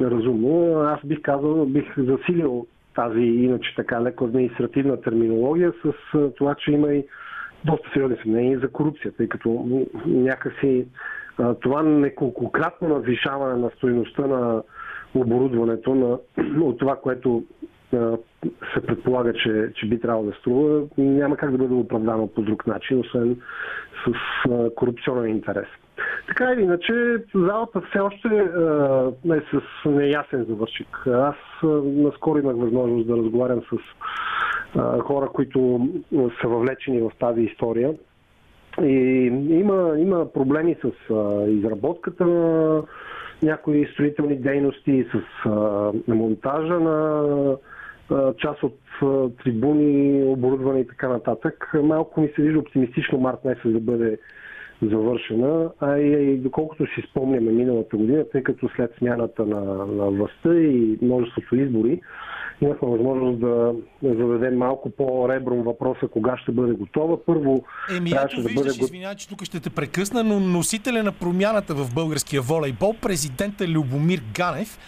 разумно. Аз бих казал, бих засилил тази иначе така леко административна терминология с това, че има и доста сериозни съмнения за корупция, тъй като някакси това неколкократно надвишаване на стоеността на оборудването на, от това, което се предполага, че, че би трябвало да струва, няма как да бъде оправдано по друг начин, освен с корупционен интерес. Така или иначе, залата все още е с неясен завършик. Аз наскоро имах възможност да разговарям с хора, които са въвлечени в тази история. И има, има проблеми с изработката на някои строителни дейности, с монтажа на част от трибуни, оборудване и така нататък. Малко ми се вижда оптимистично март месец да бъде завършена, а и, и доколкото си спомняме миналата година, тъй като след смяната на, на властта и множеството избори, имахме възможност да зададем малко по-ребром въпроса кога ще бъде готова. Първо, Еми, трябваше да бъде виждаш, извинявай, че тук ще те прекъсна, но носителя на промяната в българския волейбол, президента Любомир Ганев,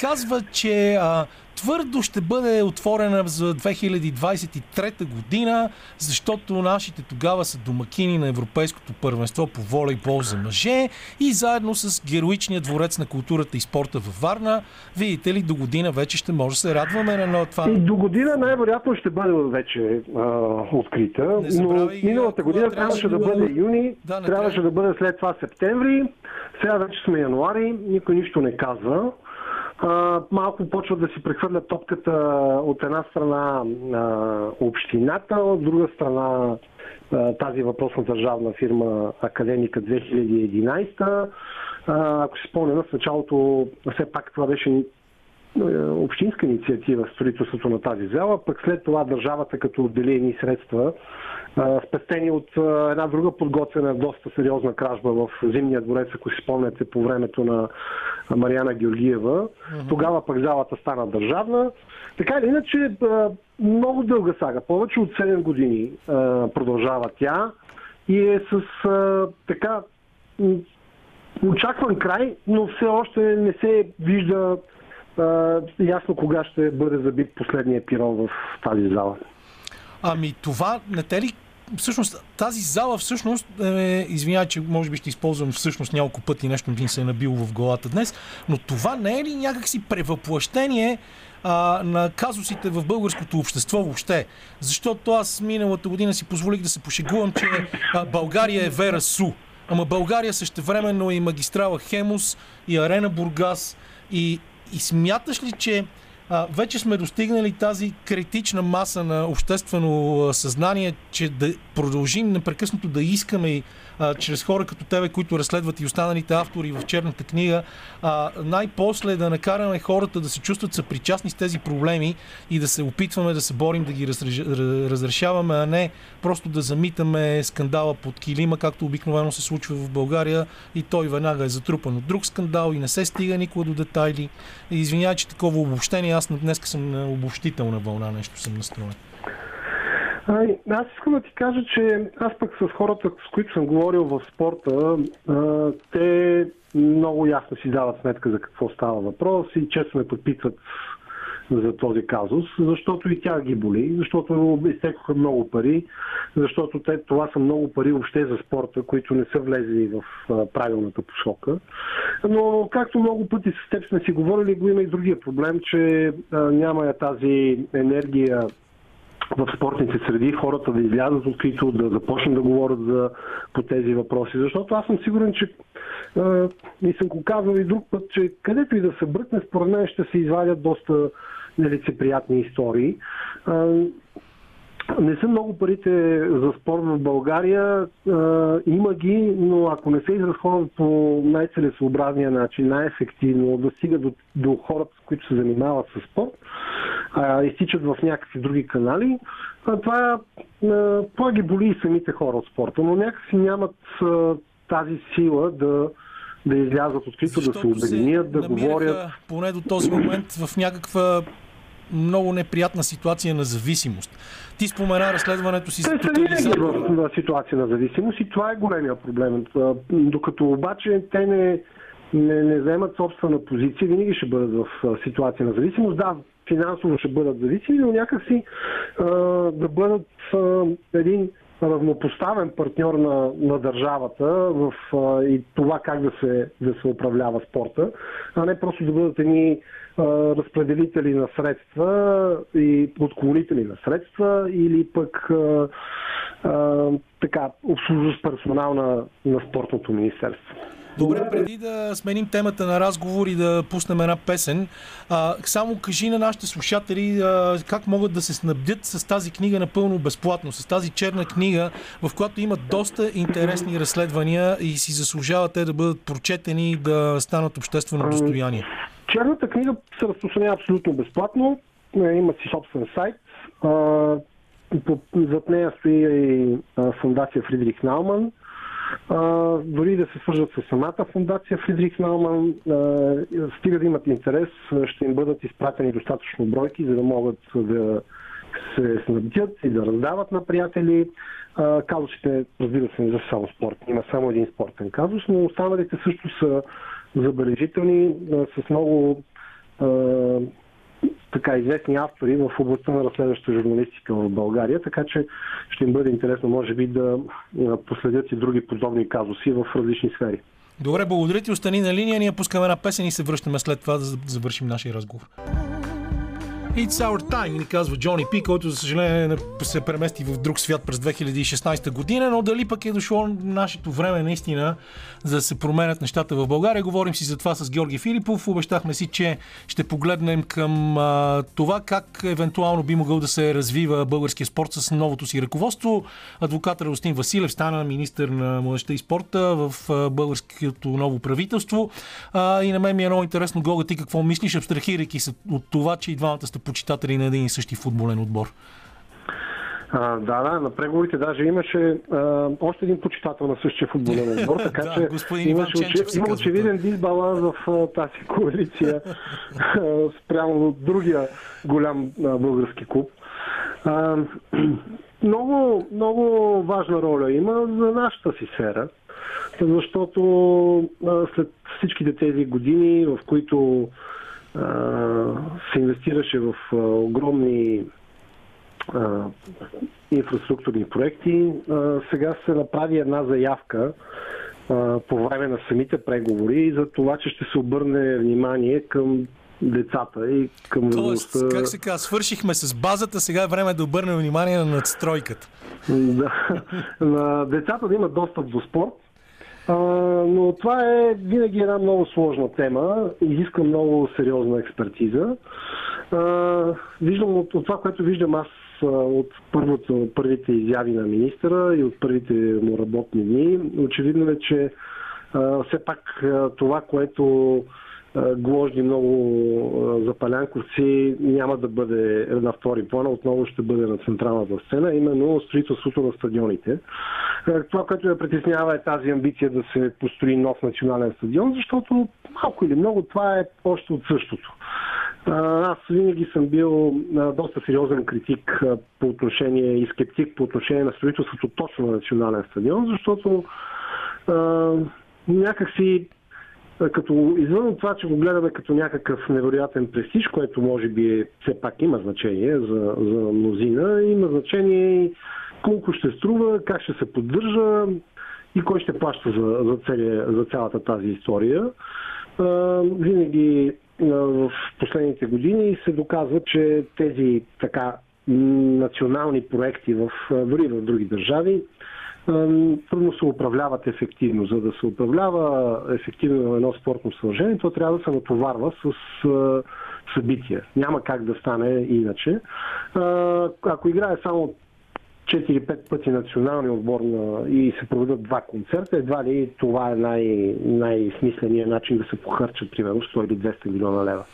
казва, че а, твърдо ще бъде отворена за 2023 година, защото нашите тогава са домакини на Европейското първенство по волейбол за мъже и заедно с героичния дворец на културата и спорта във Варна, видите ли, до година вече ще може да се радваме на едно това. До година най-вероятно ще бъде вече а, открита, но миналата година трябваше да бъде- юни, Да, трябваше трябва. да бъде след това септември, сега вече сме януари, никой нищо не казва. Малко почват да си прехвърлят топката от една страна а, общината, от друга страна а, тази въпросна държавна фирма Академика 2011. А, ако си спомням, в началото все пак това беше общинска инициатива строителството на тази зала, пък след това държавата като отдели едни средства, а, спестени от а, една друга подготвена доста сериозна кражба в Зимния дворец, ако си спомняте по времето на Мариана Георгиева. Тогава пък залата стана държавна. Така или иначе, много дълга сага, повече от 7 години продължава тя и е с така очакван край, но все още не се вижда ясно кога ще бъде забит последния пирон в тази зала. Ами това не те ли всъщност тази зала всъщност, е, извинявай, че може би ще използвам всъщност няколко пъти нещо ми се е набило в главата днес, но това не е ли някакси превъплъщение а, на казусите в българското общество въобще? Защото аз миналата година си позволих да се пошегувам, че а, България е Вера Су. Ама България същевременно е и магистрала Хемус, и Арена Бургас, и, и смяташ ли, че а, вече сме достигнали тази критична маса на обществено съзнание, че да продължим непрекъснато да искаме и чрез хора като тебе, които разследват и останалите автори в черната книга, а, най-после да накараме хората да се чувстват съпричастни с тези проблеми и да се опитваме да се борим да ги разрешаваме, а не просто да замитаме скандала под килима, както обикновено се случва в България и той веднага е затрупан от друг скандал и не се стига никога до детайли. Извинявай, че такова обобщение, аз днес съм на обобщителна вълна, нещо съм настроен. Аз искам да ти кажа, че аз пък с хората, с които съм говорил в спорта, те много ясно си дават сметка за какво става въпрос и често ме подпитват за този казус, защото и тя ги боли, защото изтекоха много пари, защото те, това са много пари въобще за спорта, които не са влезли в правилната посока. Но както много пъти с теб сме си говорили, го има и другия проблем, че а, няма я тази енергия в спортните среди хората да излязат открито, да започнат да говорят за, по тези въпроси. Защото аз съм сигурен, че и съм го казал и друг път, че където и да се бръкне, според мен ще се извадят доста нелицеприятни истории. Не са много парите за спорт в България. Има ги, но ако не се изразходват по най-целесообразния начин, най-ефективно, да стигат до, до хората, които се занимават с спорт, а, изтичат в някакви други канали, а, това, а, това ги боли и самите хора от спорта, но някакси нямат а, тази сила да, да излязат открито, да се обединят, да говорят. поне до този момент в някаква много неприятна ситуация на зависимост. Ти спомена разследването си за Те винаги тотализатора. в в ситуация на зависимост и това е големия проблем. Докато обаче те не, не, не вземат собствена позиция, винаги ще бъдат в ситуация на зависимост. Да, финансово ще бъдат зависими, но някакси а, да бъдат а, един равнопоставен партньор на, на държавата в а, и това как да се, да се управлява спорта, а не просто да бъдат едни разпределители на средства и отклонители на средства или пък а, а, така обслужващ персонал на, на спортното министерство. Добре, преди да сменим темата на разговор и да пуснем една песен, а, само кажи на нашите слушатели а, как могат да се снабдят с тази книга напълно безплатно, с тази черна книга, в която има доста интересни разследвания и си заслужава те да бъдат прочетени и да станат обществено достояние. Черната книга се разпространява абсолютно безплатно. Е, Има си собствен сайт. Зад нея стои и фундация Фридрих Науман. Дори да се свържат с самата фундация Фридрих Науман, стига да имат интерес, ще им бъдат изпратени достатъчно бройки, за да могат да се снабдят и да раздават на приятели. Казусите, разбира се, не са само спорт. Има само един спортен казус, но останалите също са забележителни, с много така известни автори в областта на разследваща журналистика в България, така че ще им бъде интересно, може би, да а, последят и други подобни казуси в различни сфери. Добре, благодаря ти. Остани на линия. Ние пускаме една песен и се връщаме след това да завършим нашия разговор. It's our time, ни казва Джони Пи, който за съжаление се премести в друг свят през 2016 година, но дали пък е дошло нашето време наистина за да се променят нещата в България. Говорим си за това с Георги Филипов. Обещахме си, че ще погледнем към а, това как евентуално би могъл да се развива българския спорт с новото си ръководство. Адвокат Радостин Василев стана министър на младеща и спорта в а, българското ново правителство. А, и на мен ми е много интересно, Гога, ти какво мислиш, абстрахирайки се от това, че и двамата сте почитатели на един и същи футболен отбор. А, да, да, на преговорите даже имаше а, още един почитател на същия футболен отбор, така Да, че имаше има очевиден дисбаланс в а, тази коалиция спрямо другия голям а, български клуб. А, много, много важна роля има за нашата си сфера, защото а, след всичките тези години, в които се инвестираше в огромни инфраструктурни проекти. Сега се направи една заявка по време на самите преговори за това, че ще се обърне внимание към децата и към Тоест, възрастта. как се казва, свършихме с базата, сега е време да обърнем внимание на надстройката. Да. На децата да имат достъп до спорт. А, но това е винаги една много сложна тема, изиска много сериозна експертиза. А, виждам от, от това, което виждам аз от първото, първите изяви на министъра и от първите му работни дни, очевидно е, че а, все пак а, това, което гложди много запалянковци, няма да бъде на втори план, отново ще бъде на централната сцена, именно строителството на стадионите. Това, което я притеснява е тази амбиция да се построи нов национален стадион, защото малко или много това е още от същото. Аз винаги съм бил доста сериозен критик по отношение и скептик по отношение на строителството точно на национален стадион, защото някакси като извън това, че го гледаме като някакъв невероятен престиж, което може би е, все пак има значение за, за мнозина, има значение и колко ще струва, как ще се поддържа и кой ще плаща за, за, целия, за цялата тази история. А, винаги а, в последните години се доказва, че тези така национални проекти в, в други държави трудно се управляват ефективно. За да се управлява ефективно едно спортно съоръжение, то трябва да се натоварва с събития. Няма как да стане иначе. Ако играе само 4-5 пъти националния отбор и се проведат два концерта, едва ли това е най- най-смисленият начин да се похарчат примерно 100 или 200 милиона лева.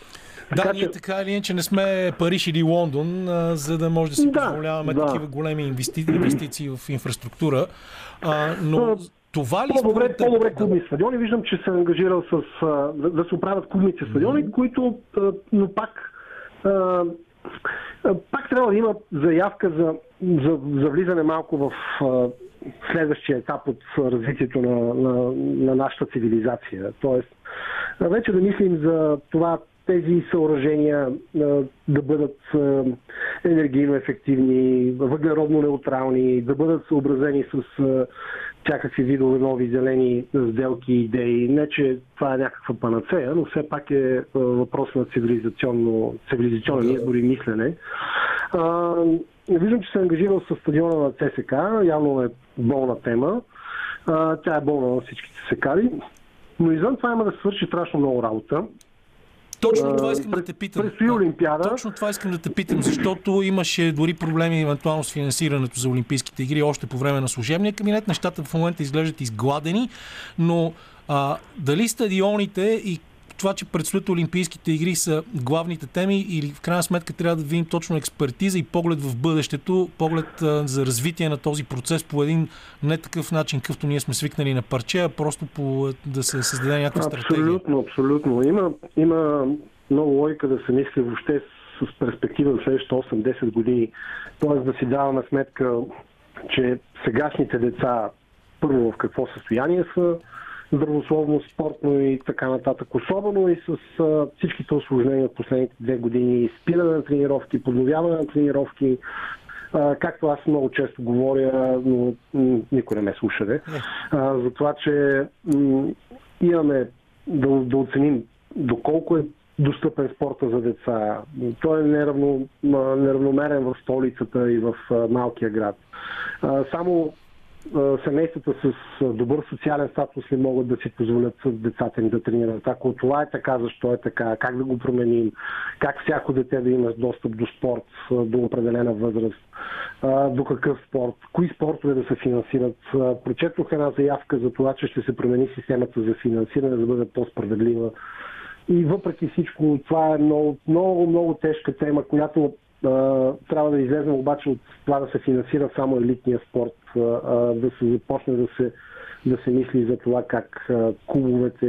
Да, Така ние че- така или иначе не сме Париж или Лондон, а, за да може да си Да, позволяваме да. такива големи инвести... инвестиции в инфраструктура. А, но това ли По-добре, според по-добре клубни стадиони. Виждам, че се е ангажирал с а, да, да се оправят клубните стадиони, които, а, но пак а, пак трябва да има заявка за, за, за влизане малко в а, следващия етап от развитието на, на, на нашата цивилизация. Тоест, вече да мислим за това тези съоръжения да бъдат енергийно ефективни, въглеродно неутрални, да бъдат съобразени с всякакви видове нови зелени сделки и идеи. Не, че това е някаква панацея, но все пак е въпрос на цивилизационно, цивилизационен избор и мислене. А, виждам, че се е ангажирал с стадиона на ЦСК. Явно е болна тема. А, тя е болна на всичките секари. Но извън това има да се свърши страшно много работа. Точно това искам да те питам. предстои Олимпиада. Точно това искам да те питам, защото имаше дори проблеми евентуално с финансирането за Олимпийските игри още по време на служебния кабинет. Нещата в момента изглеждат изгладени, но а, дали стадионите и това, че предстоят Олимпийските игри са главните теми или в крайна сметка трябва да видим точно експертиза и поглед в бъдещето, поглед а, за развитие на този процес по един не такъв начин, какъвто ние сме свикнали на парче, а просто по, да се създаде някаква стратегия. Абсолютно, абсолютно. Има, има много логика да се мисли въобще с перспектива за следващите 8-10 години. Тоест да си даваме сметка, че сегашните деца първо в какво състояние са, здравословно, спортно и така нататък. Особено и с а, всичките осложнения от последните две години, спиране на тренировки, подновяване на тренировки, а, както аз много често говоря, но никой не ме слуша, де, а, за това, че м, имаме да, да оценим доколко е достъпен спорта за деца. Той е неравно, неравномерен в столицата и в малкия град. Само семействата с добър социален статус не могат да си позволят с децата им да тренират. Ако това е така, защо е така, как да го променим, как всяко дете да има достъп до спорт до определена възраст, до какъв спорт, кои спортове да се финансират. Прочетох една заявка за това, че ще се промени системата за финансиране, за да бъде по-справедлива. И въпреки всичко, това е много, много, много тежка тема, която трябва да излезем обаче от това да се финансира само елитния спорт, да се започне да се, да се мисли за това как клубовете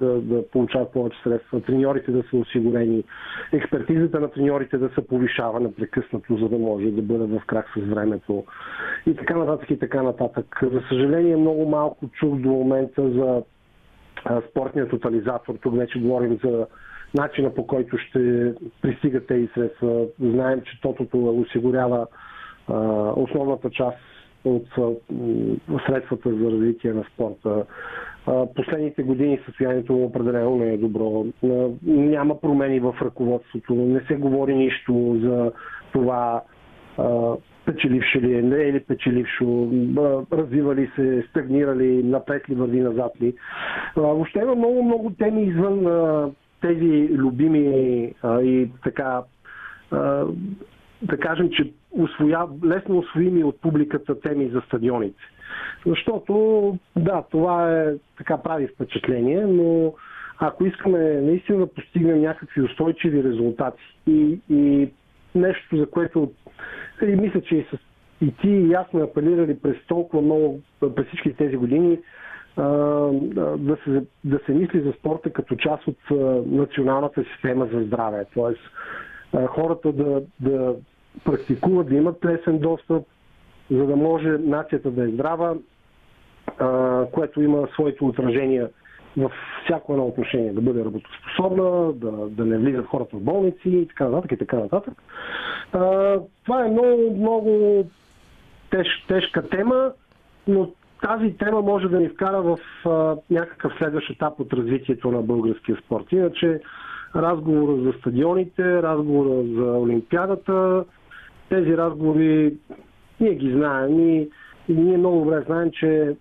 да, да получават повече средства, треньорите да са осигурени, експертизата на треньорите да се повишава непрекъснато, за да може да бъде в крак с времето и така нататък и така нататък. За съжаление много малко чух до момента за спортния тотализатор. Тук вече говорим за начина по който ще пристигат тези средства. Знаем, че тотото осигурява основната част от средствата за развитие на спорта. Последните години състоянието определено не е добро. Няма промени в ръководството. Не се говори нищо за това а, печелившо ли е, не е ли печелившо, развива ли се, стагнира ли, напред ли върви, назад ли. Въобще има много, много теми извън тези любими а, и така а, да кажем, че усвоя, лесно освоими от публиката теми за стадионите. Защото, да, това е така прави впечатление, но ако искаме наистина да постигнем някакви устойчиви резултати и, и нещо, за което и мисля, че и, с, и ти и аз сме апелирали през толкова много, през всички тези години, да, се, да се мисли за спорта като част от националната система за здраве. Тоест, хората да, да практикуват, да имат лесен достъп, за да може нацията да е здрава, което има своите отражения в всяко едно отношение, да бъде работоспособна, да, да не влизат хората в болници и така нататък и така нататък. Това е много, много теж, тежка тема, но тази тема може да ни вкара в а, някакъв следващ етап от развитието на българския спорт. Иначе разговора за стадионите, разговора за Олимпиадата, тези разговори ние ги знаем и, и ние много добре знаем, че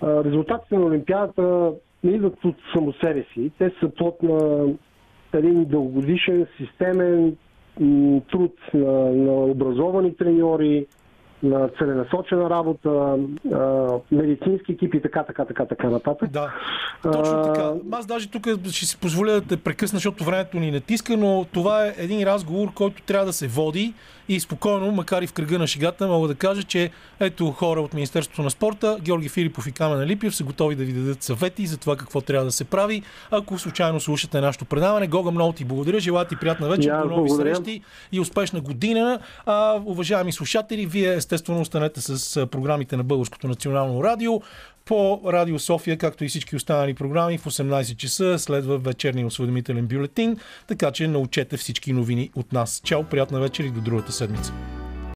а, резултатите на Олимпиадата не идват от само себе си. Те са плод на един дългогодишен, системен труд на, на образовани треньори, на целенасочена работа, медицински екипи и така, така, така, така нататък. Да, точно така. Аз даже тук ще си позволя да те прекъсна, защото времето ни натиска, но това е един разговор, който трябва да се води и спокойно, макар и в кръга на шегата, мога да кажа, че ето хора от Министерството на спорта, Георги Филипов и Камен Липиев са готови да ви дадат съвети за това какво трябва да се прави. Ако случайно слушате нашето предаване, Гога, много ти благодаря, желая ти приятна вечер, до нови благодаря. срещи и успешна година. А, уважаеми слушатели, вие естествено останете с програмите на Българското национално радио. По Радио София, както и всички останали програми, в 18 часа следва вечерния осведомителен бюлетин, така че научете всички новини от нас. Чао, приятна вечер и до другата седмица.